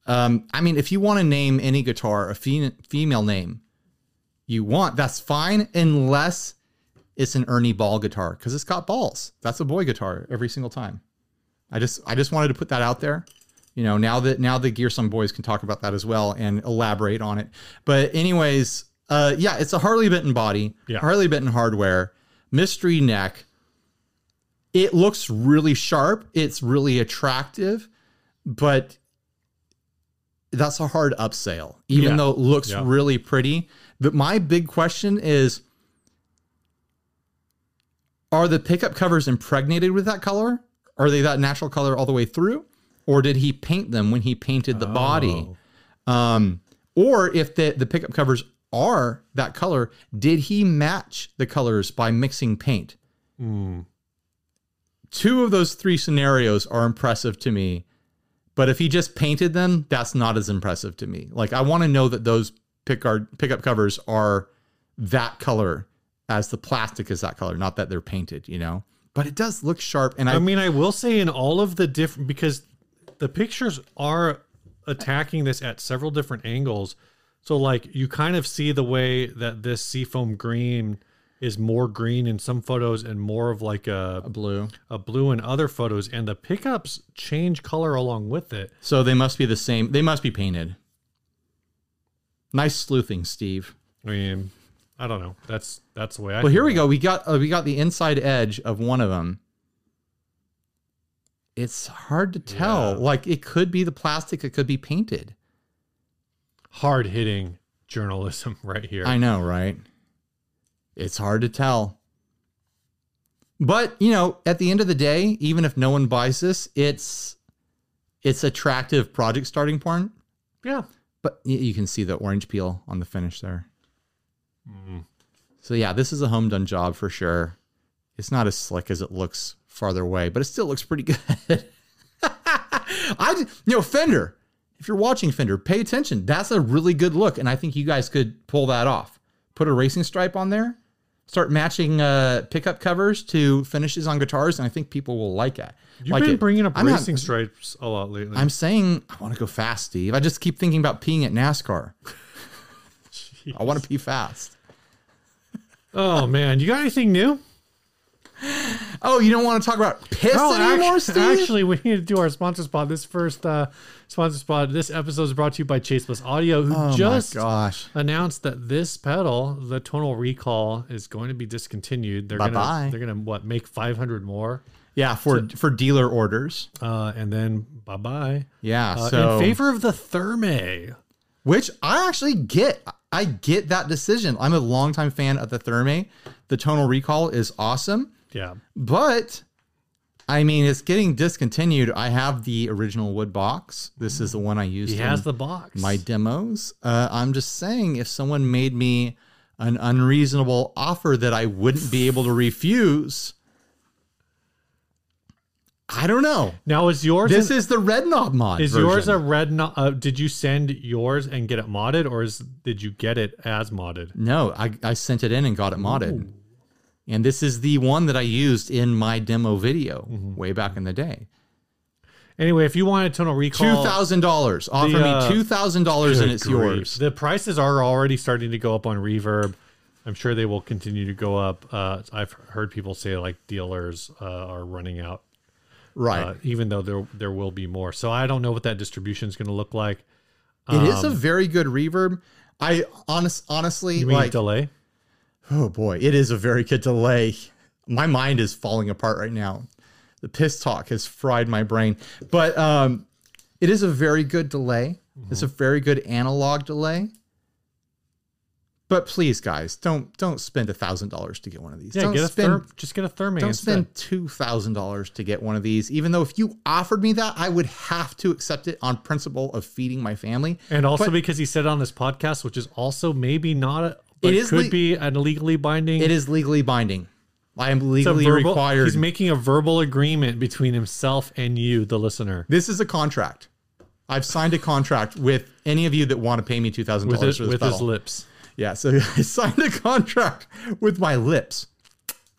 Um, I mean, if you want to name any guitar a fe- female name you want, that's fine, unless it's an Ernie Ball guitar because it's got balls. That's a boy guitar every single time. I just I just wanted to put that out there. You know, now that now the Gearsome boys can talk about that as well and elaborate on it. But anyways, uh, yeah, it's a Harley Benton body, Yeah. Harley Benton hardware, mystery neck. It looks really sharp. It's really attractive, but that's a hard upsell, even Yeah. though it looks Yeah. really pretty. But my big question is are the pickup covers impregnated with that color? Are they that natural color all the way through? Or did he paint them when he painted the body? Oh. Um, or if the, the pickup covers are that color, did he match the colors by mixing paint? Hmm. Two of those three scenarios are impressive to me. But if he just painted them, that's not as impressive to me. Like I want to know that those pick guard, pickup covers are that color as the plastic is that color, not that they're painted, you know. But it does look sharp, and I, I mean, I will say in all of the different because the pictures are attacking this at several different angles. So like you kind of see the way that this seafoam green is more green in some photos and more of like a, blue. a blue in other photos and the pickups change color along with it. So they must be the same. They must be painted. Nice sleuthing, Steve. I mean, I don't know. That's that's the way I Well, here we go. We got uh, we got the inside edge of one of them. It's hard to tell. Yeah. Like it could be the plastic, it could be painted. Hard hitting journalism right here. I know, right? It's hard to tell. But, you know, at the end of the day, even if no one buys this, it's it's attractive project starting point. yeah. But you can see the orange peel on the finish there. Mm. So yeah, this is a home done job for sure. It's not as slick as it looks farther away, but it still looks pretty good. I you know, Fender. If you're watching Fender, pay attention. That's a really good look, and I think you guys could pull that off. Put a racing stripe on there. Start matching uh, pickup covers to finishes on guitars, and I think people will like it. You've like been it. bringing up I'm not- racing stripes a lot lately. I'm saying I want to go fast, Steve. I just keep thinking about peeing at NASCAR. I want to pee fast. Oh man, you got anything new? Oh, you don't want to talk about piss anymore, act- Steve? actually, we need to do our sponsor spot. This first uh, sponsor spot. This episode is brought to you by Chase Bliss Audio, who oh just announced that this pedal, the Tonal Recall, is going to be discontinued. They're Bye-bye. gonna they're gonna what make 500 more, Yeah, for for dealer orders. uh, and then bye bye. Yeah, Uh, so in favor of the Thermae. Which I actually get. I get that decision. I'm a longtime fan of the Thermae. The tonal recall is awesome, Yeah, but I mean, it's getting discontinued. I have the original wood box. This is the one I used. he has the box. my demos. Uh, I'm just saying, if someone made me an unreasonable offer that I wouldn't be able to refuse, I don't know. now is yours. This an- is the red knob mod. is yours a red? knob? uh, did you send yours and get it modded, or is did you get it as modded? No, I, I sent it in and got it modded. And this is the one that I used in my demo video Mm-hmm. way back in the day. Anyway, if you want a tonal recall, two thousand dollars. Offer uh, me two thousand dollars and it's grief. yours. The prices are already starting to go up on Reverb. I'm sure they will continue to go up. Uh, I've heard people say like dealers uh, are running out, Right. uh, even though there there will be more. So I don't know what that distribution is going to look like. it is a um, very good reverb. I honest honestly You mean like delay? oh boy, it is a very good delay. My mind is falling apart right now. The piss talk has fried my brain. But um it is a very good delay. It's Mm-hmm. a very good analog delay. But please, guys, don't don't spend a thousand dollars to get one of these. Yeah, don't get a spend therm, just get a Thermae Don't instead. spend two thousand dollars to get one of these. Even though if you offered me that, I would have to accept it on principle of feeding my family. and also but- because he said it on this podcast, which is also maybe not a, It is could le- be an legally binding. It is legally binding. I am legally verbal- required. He's making a verbal agreement between himself and you, the listener, this is a contract. I've signed a contract with any of you that want to pay me two thousand with dollars his, this with his lips. Yeah, so I signed a contract with my lips.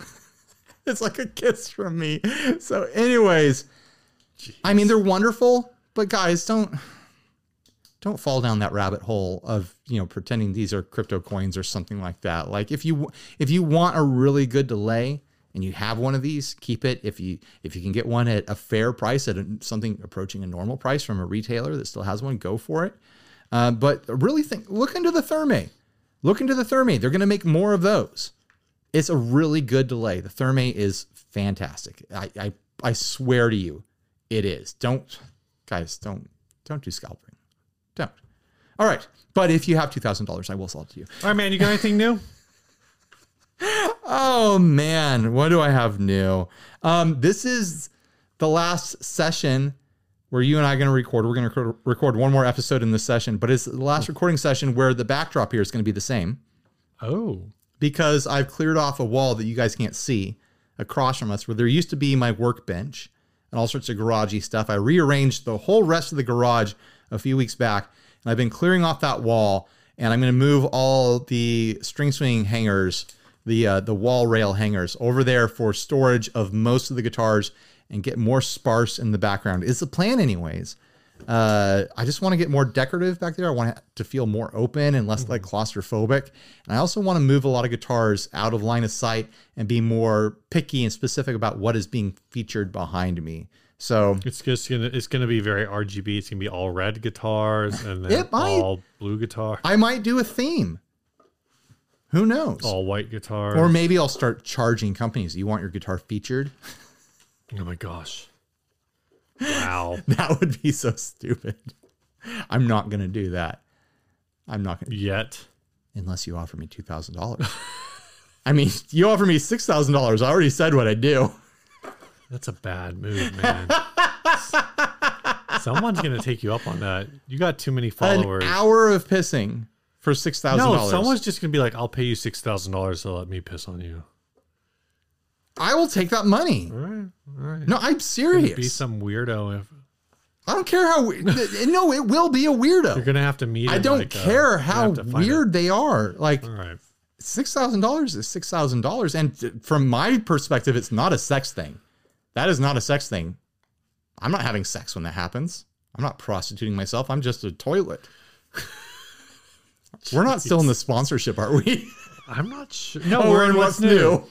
it's like a kiss from me. So, anyways, I mean they're wonderful, but guys, don't don't fall down that rabbit hole of you know pretending these are crypto coins or something like that. Like if you if you want a really good delay and you have one of these, keep it. If you if you can get one at a fair price at a, something approaching a normal price from a retailer that still has one, go for it. Uh, but really think look into the Thermae. Look into the Thermae. They're going to make more of those. It's a really good delay. The Thermae is fantastic. I, I I swear to you, it is. Don't guys, don't don't do scalping. Don't. All right. But if you have two thousand dollars, I will sell it to you. All right, man. You got anything new? Oh man, what do I have new? Um, this is the last session where you and I are going to record. We're going to record one more episode in this session, but it's the last recording session where the backdrop here is going to be the same Oh, because I've cleared off a wall that you guys can't see across from us where there used to be my workbench and all sorts of garagey stuff. I rearranged the whole rest of the garage a few weeks back and I've been clearing off that wall and I'm going to move all the string swing hangers, the uh, the wall rail hangers over there for storage of most of the guitars and get more sparse in the background. is the plan anyways. Uh, I just want to get more decorative back there. I want to feel more open and less like claustrophobic. And I also want to move a lot of guitars out of line of sight and be more picky and specific about what is being featured behind me. So it's just gonna it's gonna be very RGB. It's gonna be all red guitars and then might. all blue guitar, I might do a theme. Who knows? all white guitars. Or maybe I'll start charging companies. You want your guitar featured? oh my gosh, Wow. That would be so stupid. I'm not going to do that. I'm not going to, Yet. unless you offer me $2,000. I mean, you offer me $6,000. I already said what I do. That's a bad move, man. Someone's gonna take you up on that. You got too many followers. An hour of pissing for $6,000. no, someone's just gonna be like, "I'll pay you six thousand dollars to let me piss on you." I will take that money. All right, all right. No, I'm serious. Be some weirdo. If I don't care how. we- No, it will be a weirdo. you're gonna have to meet. I don't like, uh, care you're how gonna have to find weird they are. Like it. All right. six thousand dollars is six thousand dollars, and t- from my perspective, it's not a sex thing. That is not a sex thing. I'm not having sex when that happens. I'm not prostituting myself. I'm just a toilet. We're not still in the sponsorship, are we? I'm not sure. No, Oh, we're in what's new.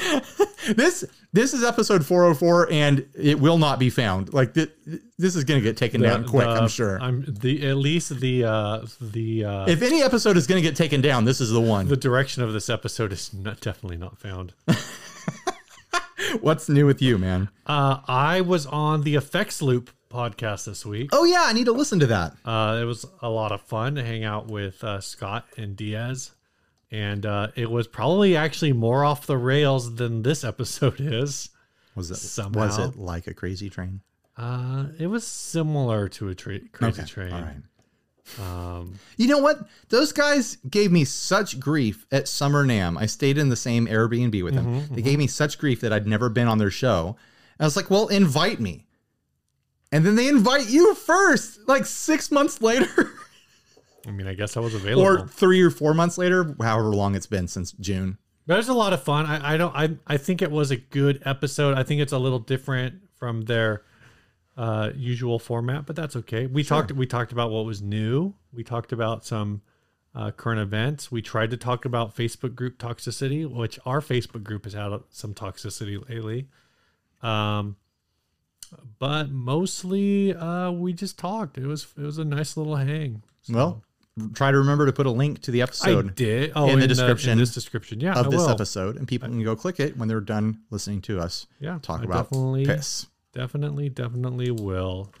this this is episode 404, and it will not be found. Like th- this is going to get taken down quick. The- I'm sure. I'm the at least the uh the uh if any episode is going to get taken down, this is the one. the direction of this episode is not, definitely not found. What's new with you, man? Uh, I was on the Effects Loop podcast this week. Oh yeah, I need to listen to that. Uh, it was a lot of fun to hang out with uh, Scott and Diaz, and uh, it was probably actually more off the rails than this episode is. Was it Somehow. was it like a crazy train? Uh, it was similar to a tra- crazy train. All right. Um, You know what? Those guys gave me such grief at Summer NAMM. I stayed in the same Airbnb with them. Mm-hmm, they gave me such grief that I'd never been on their show. And I was like, well, invite me. And then they invite you first, like six months later, I mean, I guess I was available. or three or four months later, however long it's been since June. That was a lot of fun. I, I don't. I I think it was a good episode. I think it's a little different from their uh, usual format, but that's okay. We talked. We talked about what was new. We talked about some uh, current events. We tried to talk about Facebook group toxicity, which our Facebook group has had some toxicity lately. Um, but mostly uh, we just talked. It was it was a nice little hang. So- Well, try to remember to put a link to the I episode did. Oh, in the description in this description, yeah, of I this episode, and people can go click it when they're done listening to us Yeah, talk I about definitely- piss. Definitely, definitely will.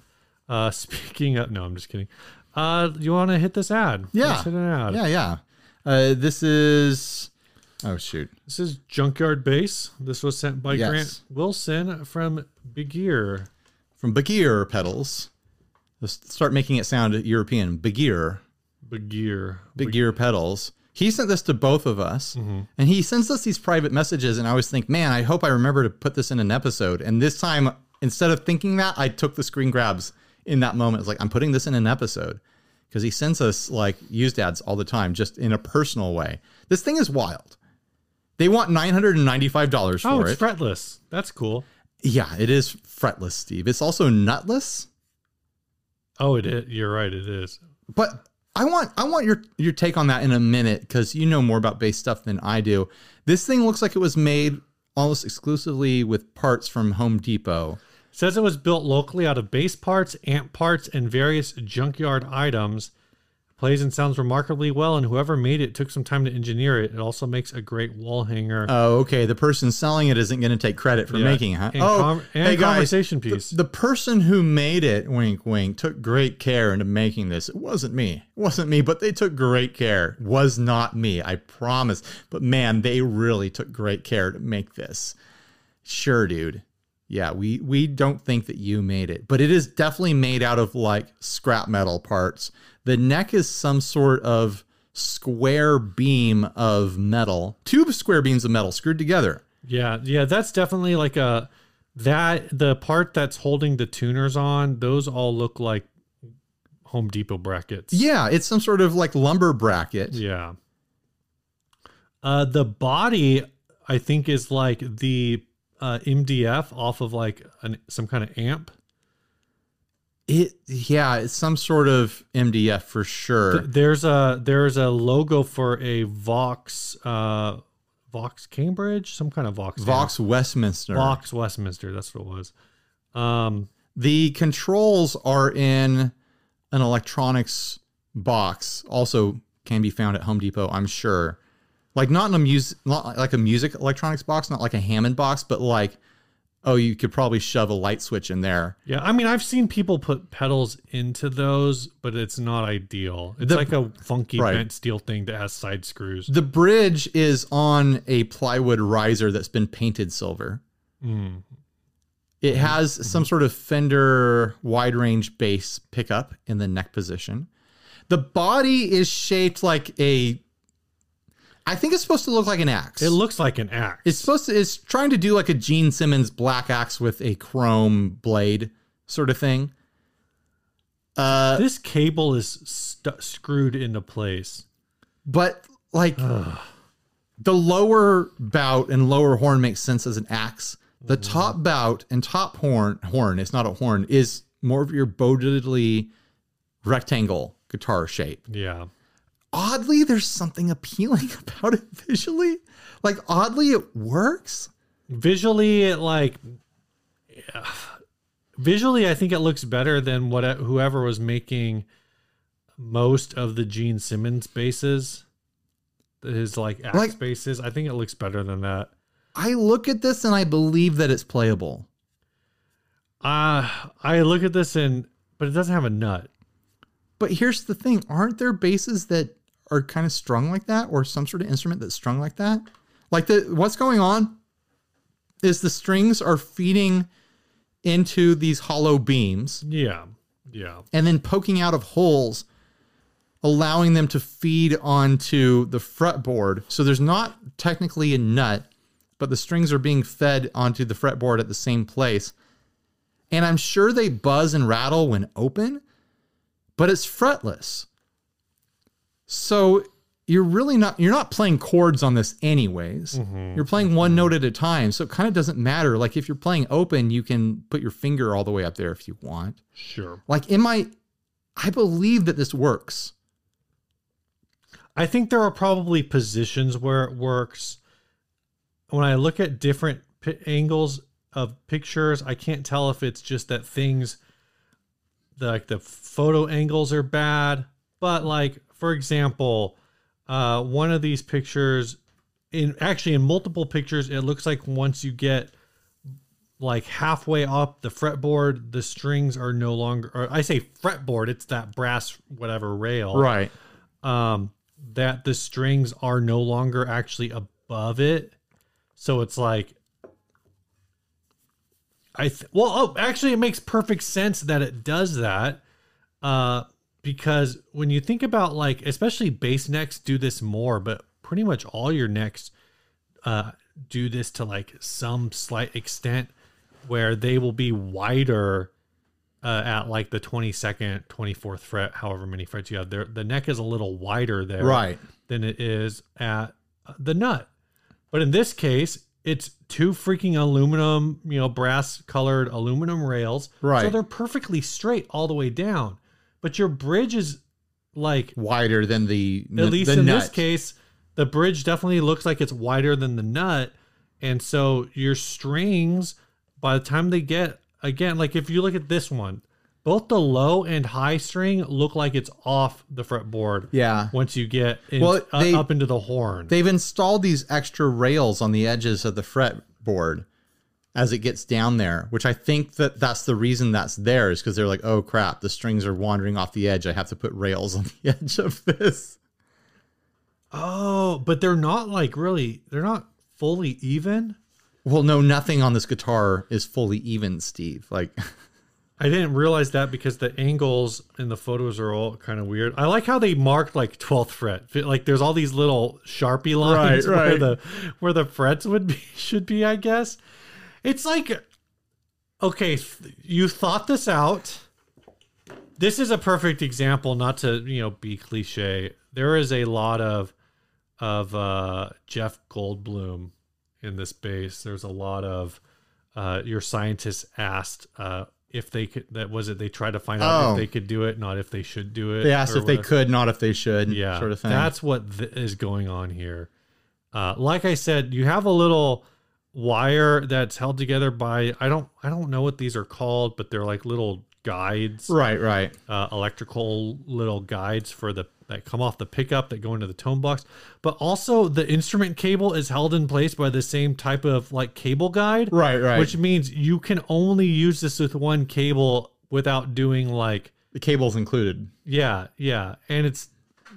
Uh, speaking of, no, I'm just kidding. Uh, you want to hit this ad? Yeah. Let's hit an ad. Yeah, yeah. Uh, this is. Oh shoot. This is Junkyard Bass. This was sent by Yes. Grant Wilson from Big Ear. from Bagheer pedals. Let's start making it sound European. Bagheer, Big Ear. Bagheer pedals. He sent this to both of us, Mm-hmm. and he sends us these private messages. And I always think, man, I hope I remember to put this in an episode. And this time, instead of thinking that, I took the screen grabs in that moment. It's like I'm putting this in an episode because he sends us like used ads all the time, just in a personal way. This thing is wild. They want nine hundred and ninety-five dollars for Oh, it. it's fretless. That's cool. yeah, it is fretless, Steve. It's also nutless. Oh, it is. You're right. It is. But I want I want your your take on that in a minute because you know more about bass stuff than I do. This thing looks like it was made almost exclusively with parts from Home Depot. says it was built locally out of bass parts, amp parts, and various junkyard items. Plays and sounds remarkably well, and whoever made it took some time to engineer it. It also makes a great wall hanger. Oh, okay. The person selling it isn't going to take credit for Yeah. making it. Huh? And oh, com- and hey guys, conversation the- piece. The, person who made it, wink, wink, took great care into making this. It wasn't me. It wasn't me, but they took great care. Was not me. I promise. But man, they really took great care to make this. Sure, dude. Yeah, we we don't think that you made it, but it is definitely made out of like scrap metal parts. The neck is some sort of square beam of metal, two square beams of metal screwed together. Yeah, yeah, that's definitely like a that the part that's holding the tuners on. Those all look like Home Depot brackets. Yeah, it's some sort of like lumber bracket. yeah. Uh, the body I think is like the uh, MDF off of like an, some kind of amp. It yeah, it's some sort of MDF for sure. Th- There's a there's a logo for a Vox uh, Vox Cambridge, some kind of Vox. Vox Westminster. Vox Westminster. That's what it was. Um, The controls are in an electronics box. Also can be found at Home Depot, I'm sure. Like not in a music, not like a music electronics box, not like a Hammond box, but like oh, you could probably shove a light switch in there. Yeah, I mean, I've seen people put pedals into those, but it's not ideal. It's The- like a funky Right. bent steel thing that has side screws. The bridge is on a plywood riser that's been painted silver. Mm. It has some sort of Fender wide range bass pickup in the neck position. The body is shaped like a. I think it's supposed to look like an axe. It looks like an axe. It's supposed to. It's trying to do like a Gene Simmons black axe with a chrome blade sort of thing. Uh, this cable is stu screwed into place. but like the lower bout and lower horn makes sense as an axe. The top bout and top horn horn, it's not a horn, is more of your bodily rectangle guitar shape. Yeah. Oddly, there's something appealing about it visually. Like oddly, it works. Visually, it like. yeah. Visually, I think it looks better than what whoever was making most of the Gene Simmons bases. His like axe Like- basses. I think it looks better than that. I look at this and I believe that it's playable. Uh I look at this and but it doesn't have a nut. But here's the thing: aren't there bases that are kind of strung like that, or some sort of instrument that's strung like that? Like the what's going on is the strings are feeding into these hollow beams Yeah. Yeah. and then poking out of holes, allowing them to feed onto the fretboard. So there's not technically a nut, but the strings are being fed onto the fretboard at the same place. And I'm sure they buzz and rattle when open, but it's fretless. So you're really not you're not playing chords on this anyways. Mm-hmm. You're playing one note at a time, so it kind of doesn't matter. Like if you're playing open, you can put your finger all the way up there if you want. Sure. Like in my I believe that this works. I think there are probably positions where it works. When I look at different pi angles of pictures, I can't tell if it's just that things the, like the photo angles are bad, but like for example, uh, one of these pictures in actually in multiple pictures, it looks like once you get like halfway up the fretboard, the strings are no longer or I say fretboard, it's that brass whatever rail. Right. um that the strings are no longer actually above it. So it's like i th- well oh actually it makes perfect sense that it does that. Uh because when you think about like especially bass necks do this more but pretty much all your necks uh do this to like some slight extent where they will be wider uh, at like the 22nd 24th fret however many frets you have there the neck is a little wider there Right. than it is at uh, the nut but in this case it's two freaking aluminum you know brass colored aluminum rails Right. so they're perfectly straight all the way down but your bridge is like Wider than the at least the in nut. this case the bridge definitely looks like it's wider than the nut and so your strings by the time they get again like if you look at this one both the low and high string look like it's off the fretboard Yeah. once you get in, Well, uh, up into the horn They've installed these extra rails on the edges of the fretboard as it gets down there, which I think that that's the reason that's there is because they're like, oh crap, the strings are wandering off the edge. I have to put rails on the edge of this. oh but they're not like really they're not fully even Well, no, nothing on this guitar is fully even, Steve. Like, I didn't realize that because the angles in the photos are all kind of weird. I like how they marked like 12th fret. Like there's all these little Sharpie lines Right, where the where the frets would be should be, I guess. It's like okay, th- you thought this out. This is a perfect example not to, you know, be cliche. There is a lot of of uh Jeff Goldblum in this base. There's a lot of uh, your scientists asked uh, if they could. That was it. They tried to find out Oh. if they could do it, not if they should do it. they asked if they could, not if they should, Yeah, sort of thing. That's what th- is going on here. Uh, like I said, you have a little wire that's held together by I don't I don't know what these are called, but they're like little guides, Right, right. uh, electrical little guides for the that come off the pickup that go into the tone box. But also the instrument cable is held in place by the same type of like cable guide, Right, right. which means you can only use this with one cable without doing like the cable's included. yeah, yeah, and it's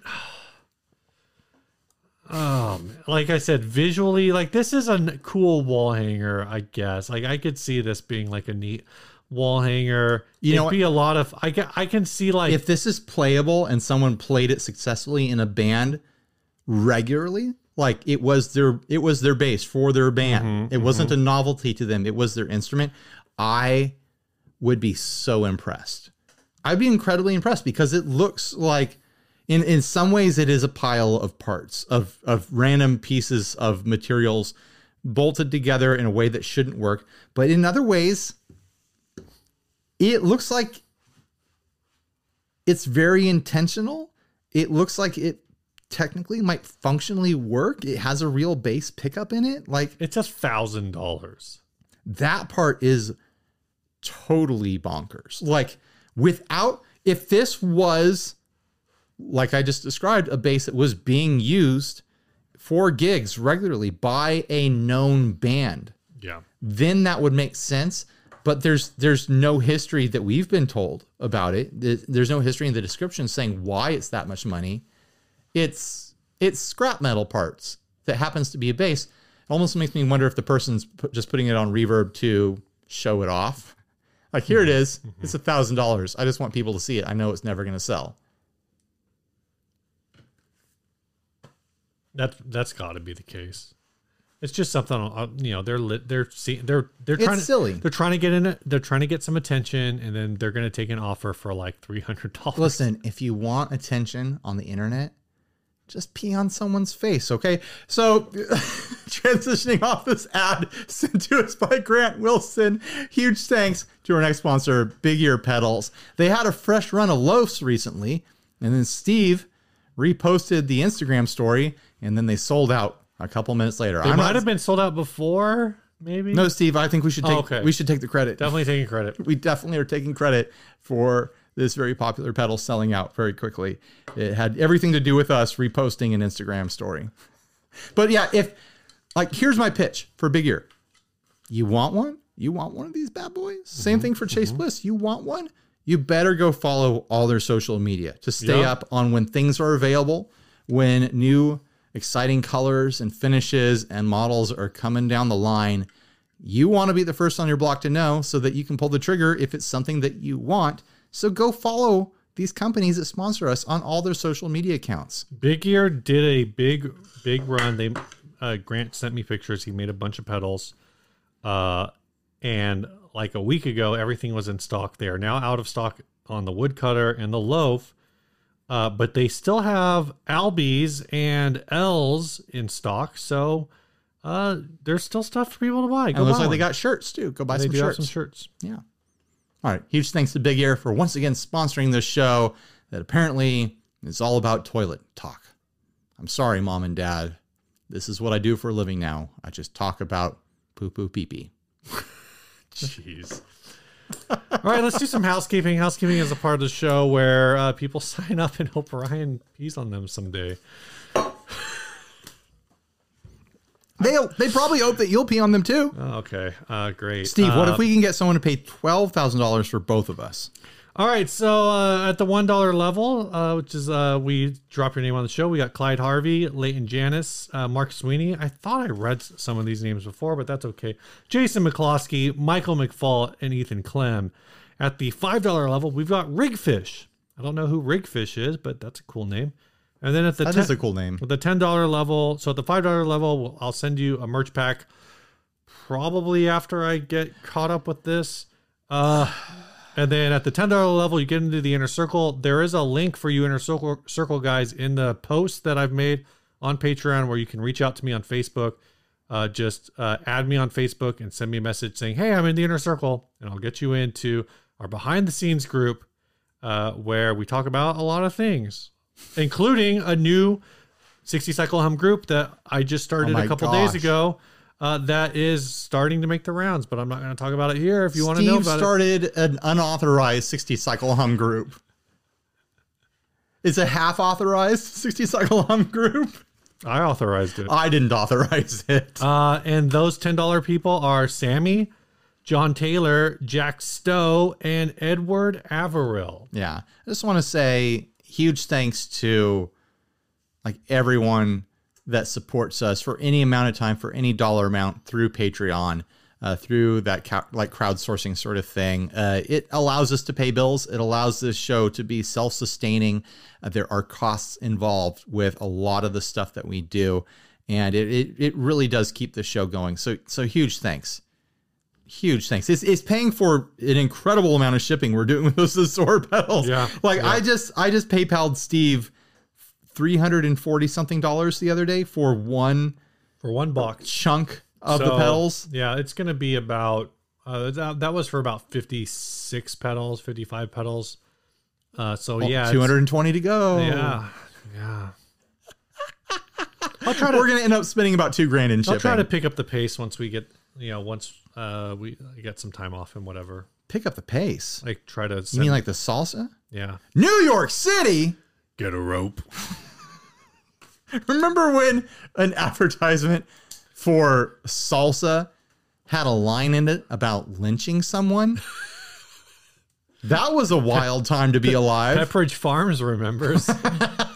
oh, like I said, visually, like this is a cool wall hanger. I guess, like I could see this being like a neat wall hanger. You know It'd be a lot of. I can, I can see like If this is playable and someone played it successfully in a band regularly, like it was their it was their base for their band. Mm-hmm, it wasn't mm-hmm. a novelty to them. It was their instrument. I would be so impressed. I'd be incredibly impressed because it looks like in in some ways it is a pile of parts of of random pieces of materials bolted together in a way that shouldn't work, but in other ways it looks like it's very intentional. It looks like it technically might functionally work. It has a real bass pickup in it. Like it's a thousand dollars. that part is totally bonkers. Like without if this was like I just described a bass that was being used for gigs regularly by a known band, Yeah. then that would make sense. But there's there's no history that we've been told about it. There's no history in the description saying why it's that much money. It's it's scrap metal parts that happens to be a bass. It almost makes me wonder if the person's just putting it on reverb to show it off. Like here it is. It's a thousand dollars. I just want people to see it. I know it's never going to sell. That that's got to be the case. It's just something uh, you know. They're lit. They're see, they're they're trying to silly. They're trying to get in it. They're trying to get some attention, and then they're going to take an offer for like three hundred dollars. Listen, if you want attention on the internet, just pee on someone's face, okay? So, transitioning off this ad sent to us by Grant Wilson, huge thanks to our next sponsor, Big Ear Pedals. They had a fresh run of loafs recently, and then Steve reposted the Instagram story, and then they sold out a couple minutes later. They I'm might have been sold out before, maybe. no, Steve. I think we should oh, take Oh, okay. we should take the credit. definitely taking credit. we definitely are taking credit for this very popular pedal selling out very quickly. It had everything to do with us reposting an Instagram story. But yeah, if like here's my pitch for Big Ear. You want one? You want one of these bad boys? Same mm-hmm, thing for Chase mm-hmm. Bliss. You want one? You better go follow all their social media to stay Yeah. up on when things are available, when new exciting colors and finishes and models are coming down the line. You want to be the first on your block to know so that you can pull the trigger if it's something that you want. So go follow these companies that sponsor us on all their social media accounts. Big Ear did a big big run. They uh, Grant sent me pictures. He made a bunch of pedals, uh, and like a week ago, everything was in stock. They are now out of stock on the woodcutter and the loaf, uh, but they still have Albies and L's in stock. So uh, there's still stuff for people to buy. And Go it looks buy like they got shirts too. Go buy they some do have shirts. some shirts. Yeah. All right. Huge thanks to Big Ear for once again sponsoring this show that apparently is all about toilet talk. I'm sorry, mom and dad. This is what I do for a living now. I just talk about poo poo pee pee. Jeez. All right, let's do some housekeeping. Housekeeping is a part of the show where uh, people sign up and hope Ryan pees on them someday. They they probably hope that you'll pee on them too. Oh, okay, uh, great. Steve, what Uh, if we can get someone to pay twelve thousand dollars for both of us? All right, so uh, at the one dollar level, uh, which is uh, we drop your name on the show, we got Clyde Harvey, Leighton Janis, uh, Mark Sweeney. I thought I read some of these names before, but that's okay. Jason McCloskey, Michael McFall, and Ethan Clem. At the five dollar level, we've got Rigfish. I don't know who Rigfish is, but that's a cool name. And then at the That ten- is a cool name. with the ten dollar level, so at the five dollar level, I'll send you a merch pack. Probably after I get caught up with this. Uh, and then at the ten dollar level, you get into the inner circle. There is a link for you inner circle circle guys in the post that I've made on Patreon, where you can reach out to me on Facebook. Uh, just uh, add me on Facebook and send me a message saying, "Hey, I'm in the inner circle," and I'll get you into our behind the scenes group uh, where we talk about a lot of things, including a new 60 cycle hum group that I just started Oh a couple gosh. days ago. Uh, that is starting to make the rounds, but I'm not going to talk about it here. If you want to know about it, started an unauthorized 60 cycle hum group. It's a half authorized 60 cycle hum group. I authorized it. I didn't authorize it. Uh, and those ten dollar people are Sammy, John Taylor, Jack Stowe, and Edward Averill. Yeah. I just want to say huge thanks to like everyone that supports us for any amount of time, for any dollar amount through Patreon, uh, through that ca- like crowdsourcing sort of thing. Uh, it allows us to pay bills. It allows this show to be self sustaining. Uh, there are costs involved with a lot of the stuff that we do. And it, it, it really does keep the show going. So, so huge thanks huge thanks. It's, it's paying for an incredible amount of shipping we're doing with those Azor pedals. Yeah, Like yeah. I just I just PayPal'd Steve three hundred and forty something dollars the other day for one for one box chunk of the So, pedals. Yeah, it's going to be about uh, that, that was for about 56 pedals, 55 pedals. Uh, so yeah, Two hundred and twenty to go. Yeah, yeah. I'll try to We're gonna end up spending about two grand in chip. I'll shipping. try to pick up the pace once we get you know once uh we get some time off and whatever. pick up the pace. Like try to You mean like the salsa? yeah. New York City. Get a rope. Remember when an advertisement for salsa had a line in it about lynching someone? That was a wild time to be alive. Pepperidge Farms remembers. that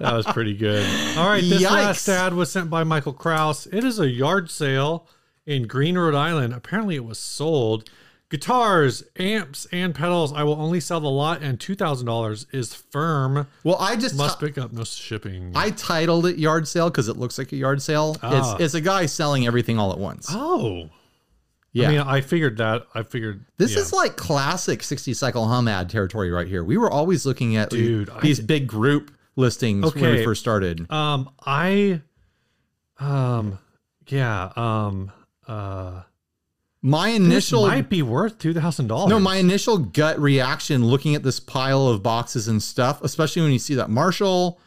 was pretty good. All right, this Yikes. last ad was sent by Michael Kraus. It is a yard sale in Green, Rhode Island. Apparently, it was sold. Guitars, amps, and pedals. I will only sell the lot, and two thousand dollars is firm. Well, I just Must pick up, no shipping. I titled it yard sale because it looks like a yard sale. Ah. It's it's a guy selling everything all at once. oh, yeah. I mean, I figured that. I figured this yeah. is like classic 60 cycle hum ad territory right here. We were always looking at Dude, I these big group listings when we first started. Um, I, um, yeah, um, uh, My this initial might be worth two thousand dollars. No, my initial gut reaction looking at this pile of boxes and stuff, especially when you see that Marshall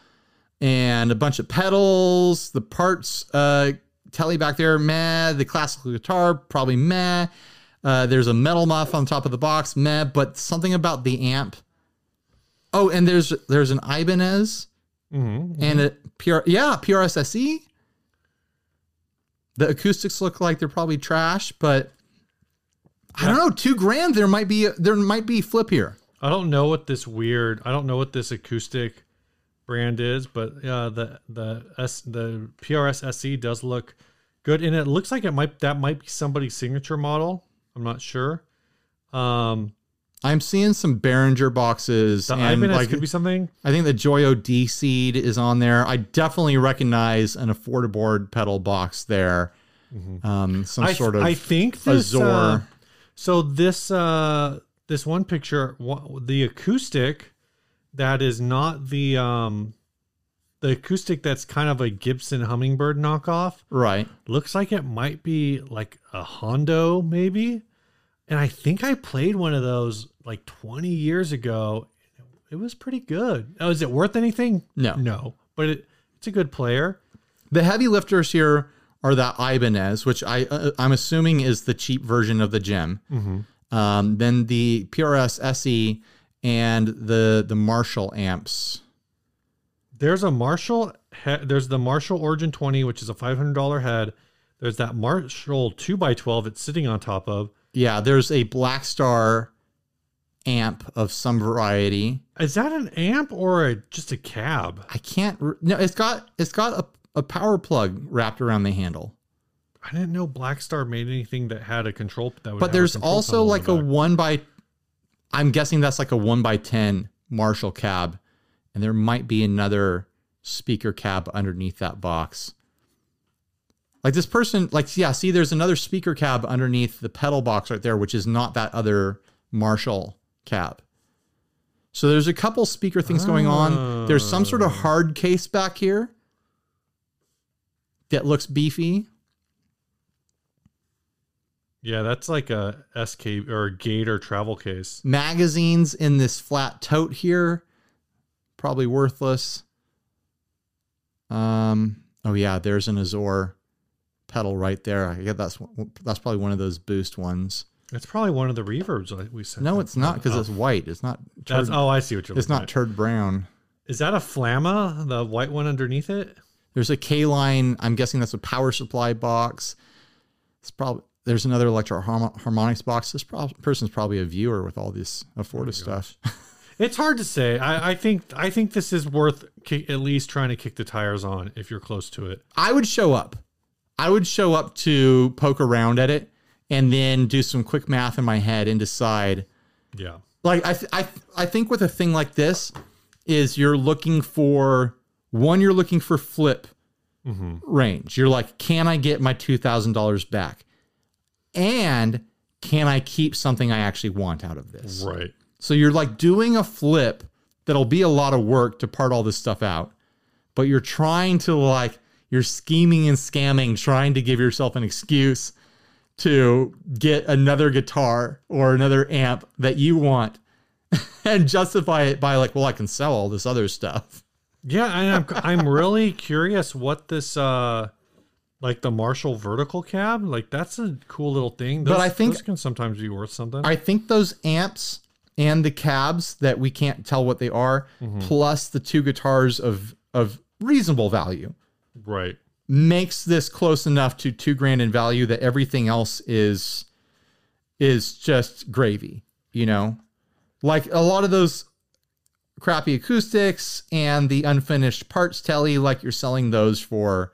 and a bunch of pedals, the parts uh telly back there, meh, the classical guitar, probably meh. Uh, there's a metal muff on top of the box, meh, but something about the amp. Oh, and there's there's an Ibanez Mhm. and a PR yeah, PRS SE. The acoustics look like they're probably trash, but I don't know, two grand. There might be there might be flip here. I don't know what this weird. I don't know what this acoustic brand is, but uh, the the S the PRS SE does look good, and it looks like it might that might be somebody's signature model. I'm not sure. Um, I'm seeing some Behringer boxes the and Ibanez like could be something. I think the Joyo D Seed is on there. I definitely recognize an affordable pedal box there. Um, some I, sort of I think this. Azor. uh, so this uh, this one picture, the acoustic that is not the um, the acoustic that's kind of a Gibson Hummingbird knockoff. right. looks like it might be like a Hondo maybe. And I think I played one of those like 20 years ago. It was pretty good. Oh, is it worth anything? No. No, but it, it's a good player. The heavy lifters here are that Ibanez, which I uh, I'm assuming is the cheap version of the Jem. Um, then the PRS SE and the the Marshall amps. There's a Marshall he- there's the Marshall Origin 20 which is a $500 head. There's that Marshall 2x12 it's sitting on top of. Yeah, there's a Blackstar amp of some variety. Is that an amp or a, just a cab? I can't. Re- no, it's got it's got a, a power plug wrapped around the handle. I didn't know Blackstar made anything that had a control that would But there's also like a back. one by. I'm guessing that's like a one by ten Marshall cab, and there might be another speaker cab underneath that box. Like this person, like yeah, see, there's another speaker cab underneath the pedal box right there, which is not that other Marshall cab. So there's a couple speaker things going on. There's some sort of ah. hard case back here that looks beefy. Yeah, that's like a SK or a Gator travel case. magazines in this flat tote here probably worthless um Oh yeah, there's an Azor pedal right there. I get that's that's probably one of those boost ones. It's probably one of the reverbs like we said. No, it's not because Oh. it's white. It's not. That's, oh, I see what you're it's not at. turd brown. Is that a Flamma, the white one underneath it? There's a Caline. I'm guessing that's a power supply box. It's probably there's another Electro-Harmonix box. This prob- person's probably a viewer with all this Afforda stuff. It's hard to say. I, I think I think this is worth ki- at least trying to kick the tires on if you're close to it. I would show up. I would show up to poke around at it and then do some quick math in my head and decide. Yeah. Like I, th- I, th- I think with a thing like this, is you're looking for one. You're looking for flip mm-hmm. range. You're like, can I get my two thousand dollars back? And can I keep something I actually want out of this? Right. So you're like doing a flip that'll be a lot of work to part all this stuff out, but you're trying to like, you're scheming and scamming, trying to give yourself an excuse to get another guitar or another amp that you want and justify it by like, well, I can sell all this other stuff. Yeah, and I'm I'm really curious what this uh like the Marshall vertical cab, like that's a cool little thing. But I think- those can sometimes be worth something. I think those amps and the cabs that we can't tell what they are, plus the two guitars of of reasonable value. right. makes this close enough to two grand in value that everything else is is just gravy you know like a lot of those crappy acoustics and the unfinished parts telly like you're selling those for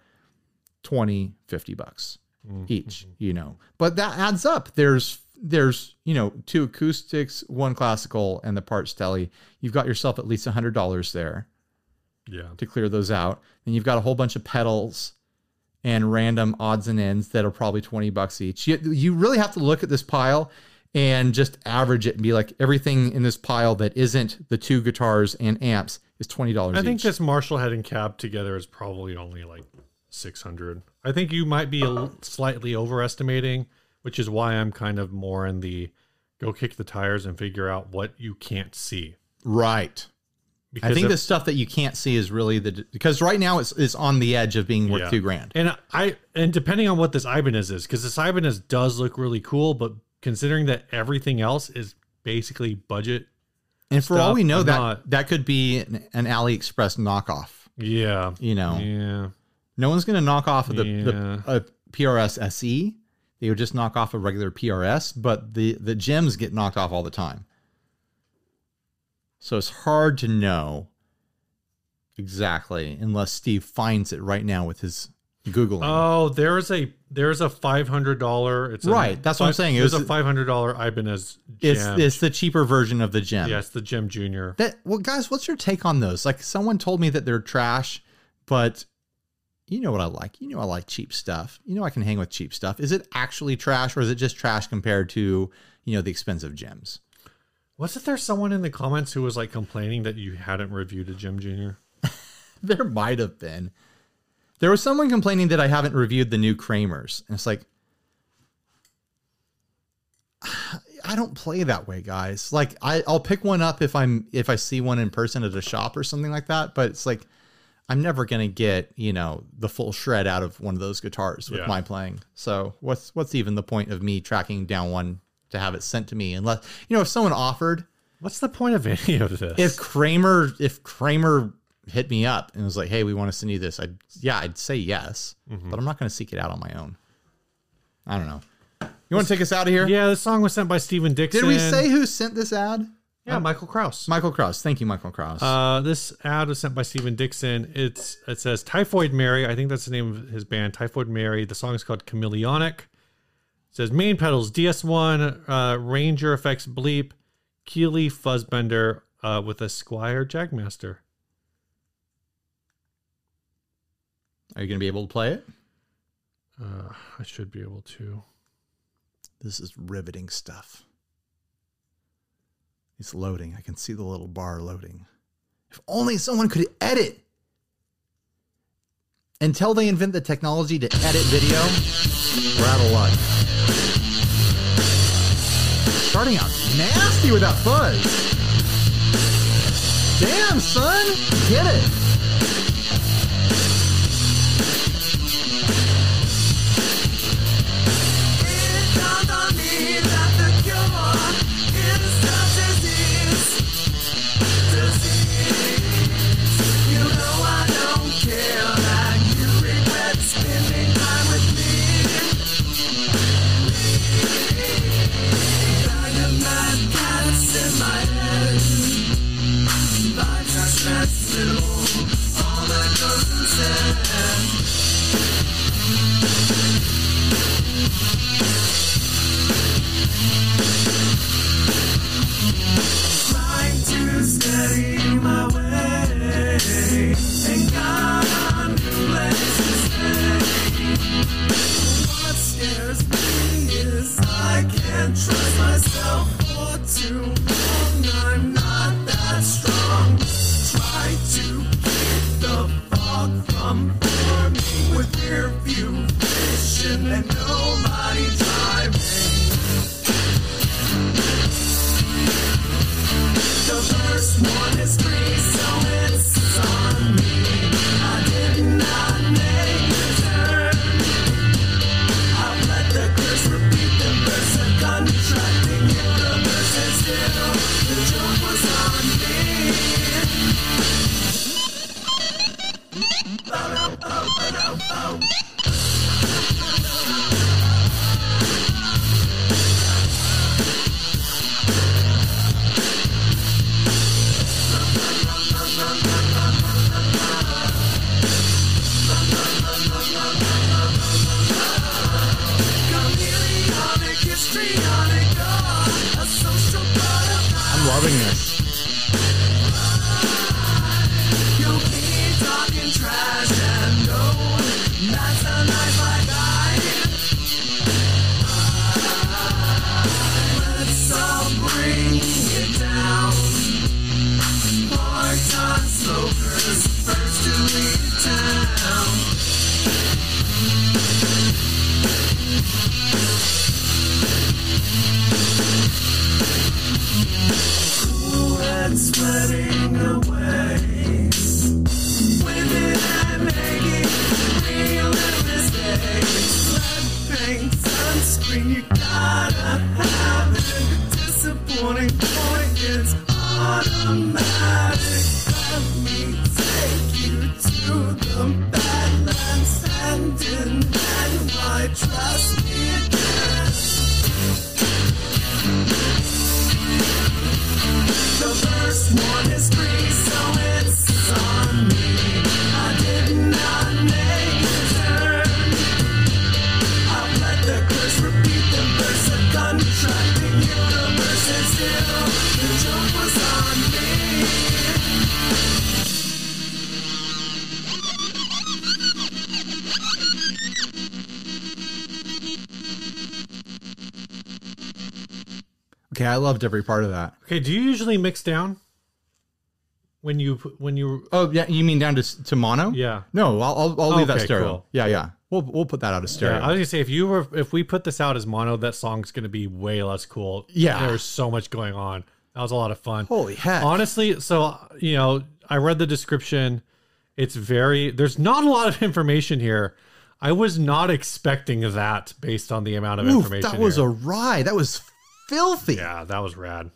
20 50 bucks mm-hmm. each you know but that adds up there's there's you know two acoustics one classical and the parts telly you've got yourself at least a hundred dollars there Yeah. to clear those out. And you've got a whole bunch of pedals and random odds and ends that are probably 20 bucks each. You, you really have to look at this pile and just average it and be like everything in this pile that isn't the two guitars and amps is $20 I think each. this Marshall head and cab together is probably only like 600. I think you might be a l- slightly overestimating, which is why I'm kind of more in the go kick the tires and figure out what you can't see. right. Because I think if- the stuff that you can't see is really the because right now it's, it's on the edge of being worth Yeah. two grand. And I and depending on what this Ibanez is, because this Ibanez does look really cool, but considering that everything else is basically budget, And for all we know, I'm that not- that could be an, an AliExpress knockoff. yeah, You know, yeah, No one's going to knock off of the, Yeah. the a PRS SE. They would just knock off a regular PRS, but the the Jems get knocked off all the time. So it's hard to know exactly unless Steve finds it right now with his googling. Oh, there's a there's a five hundred dollar. It's a- Right, that's what I'm saying. It was- a five hundred dollar Ibanez it's Jem. it's the cheaper version of the Jem. yeah, it's the Jem Junior. That well, guys, what's your take on those? Like someone told me that they're trash, but you know what I like. You know I like cheap stuff. You know I can hang with cheap stuff. Is it actually trash or is it just trash compared to, you know, the expensive Jems? Wasn't there someone in the comments who was like complaining that you hadn't reviewed a Jem Junior? There might have been. There was someone complaining that I haven't reviewed the new Kramers. And it's like I don't play that way, guys. Like I, I'll pick one up if I'm if I see one in person at a shop or something like that. But it's like I'm never gonna get you know the full shred out of one of those guitars with Yeah. my playing. So what's what's even the point of me tracking down one to have it sent to me? Unless you know if someone offered, What's the point of any of this? if Kramer if Kramer hit me up and was like, hey, we want to send you this, I'd yeah, I'd say yes, but I'm not gonna seek it out on my own. I don't know. You want to take us out of here? yeah, the song was sent by Steven Dixon. Did we say who sent this ad? Yeah, Michael Kraus. Michael Krause. Thank you, Michael Krause. Uh, this ad was sent by Steven Dixon. It's it says Typhoid Mary. I think that's the name of his band, Typhoid Mary. The song is called Chameleonic. It says main pedals DS1, uh, Ranger effects bleep, Keeley Fuzzbender uh, with a Squier Jagmaster. Are you going to be able to play it? Uh, I should be able to. This is riveting stuff. It's loading. I can see the little bar loading. If only someone could edit. Until they invent the technology to edit video, we're out of luck. Starting out nasty with that fuzz. Damn, son. Get it. Jesus. I loved every part of that. Okay, do you usually mix down when you when you Oh yeah, you mean down to to mono? yeah No, I'll I'll, I'll leave that stereo. cool. Yeah, yeah. We'll we'll put that out of stereo. Yeah, I was gonna say if you were if we put this out as mono, that song's gonna be way less cool. Yeah. there's so much going on. That was a lot of fun. Holy heck! Honestly, so you know, I read the description. It's very there's not a lot of information here. I was not expecting that based on the amount of Oof, information. that was here. a ride. That was filthy. yeah, that was rad.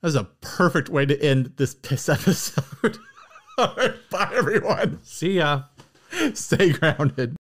That was a perfect way to end this piss episode. All right, bye everyone. See ya. Stay grounded.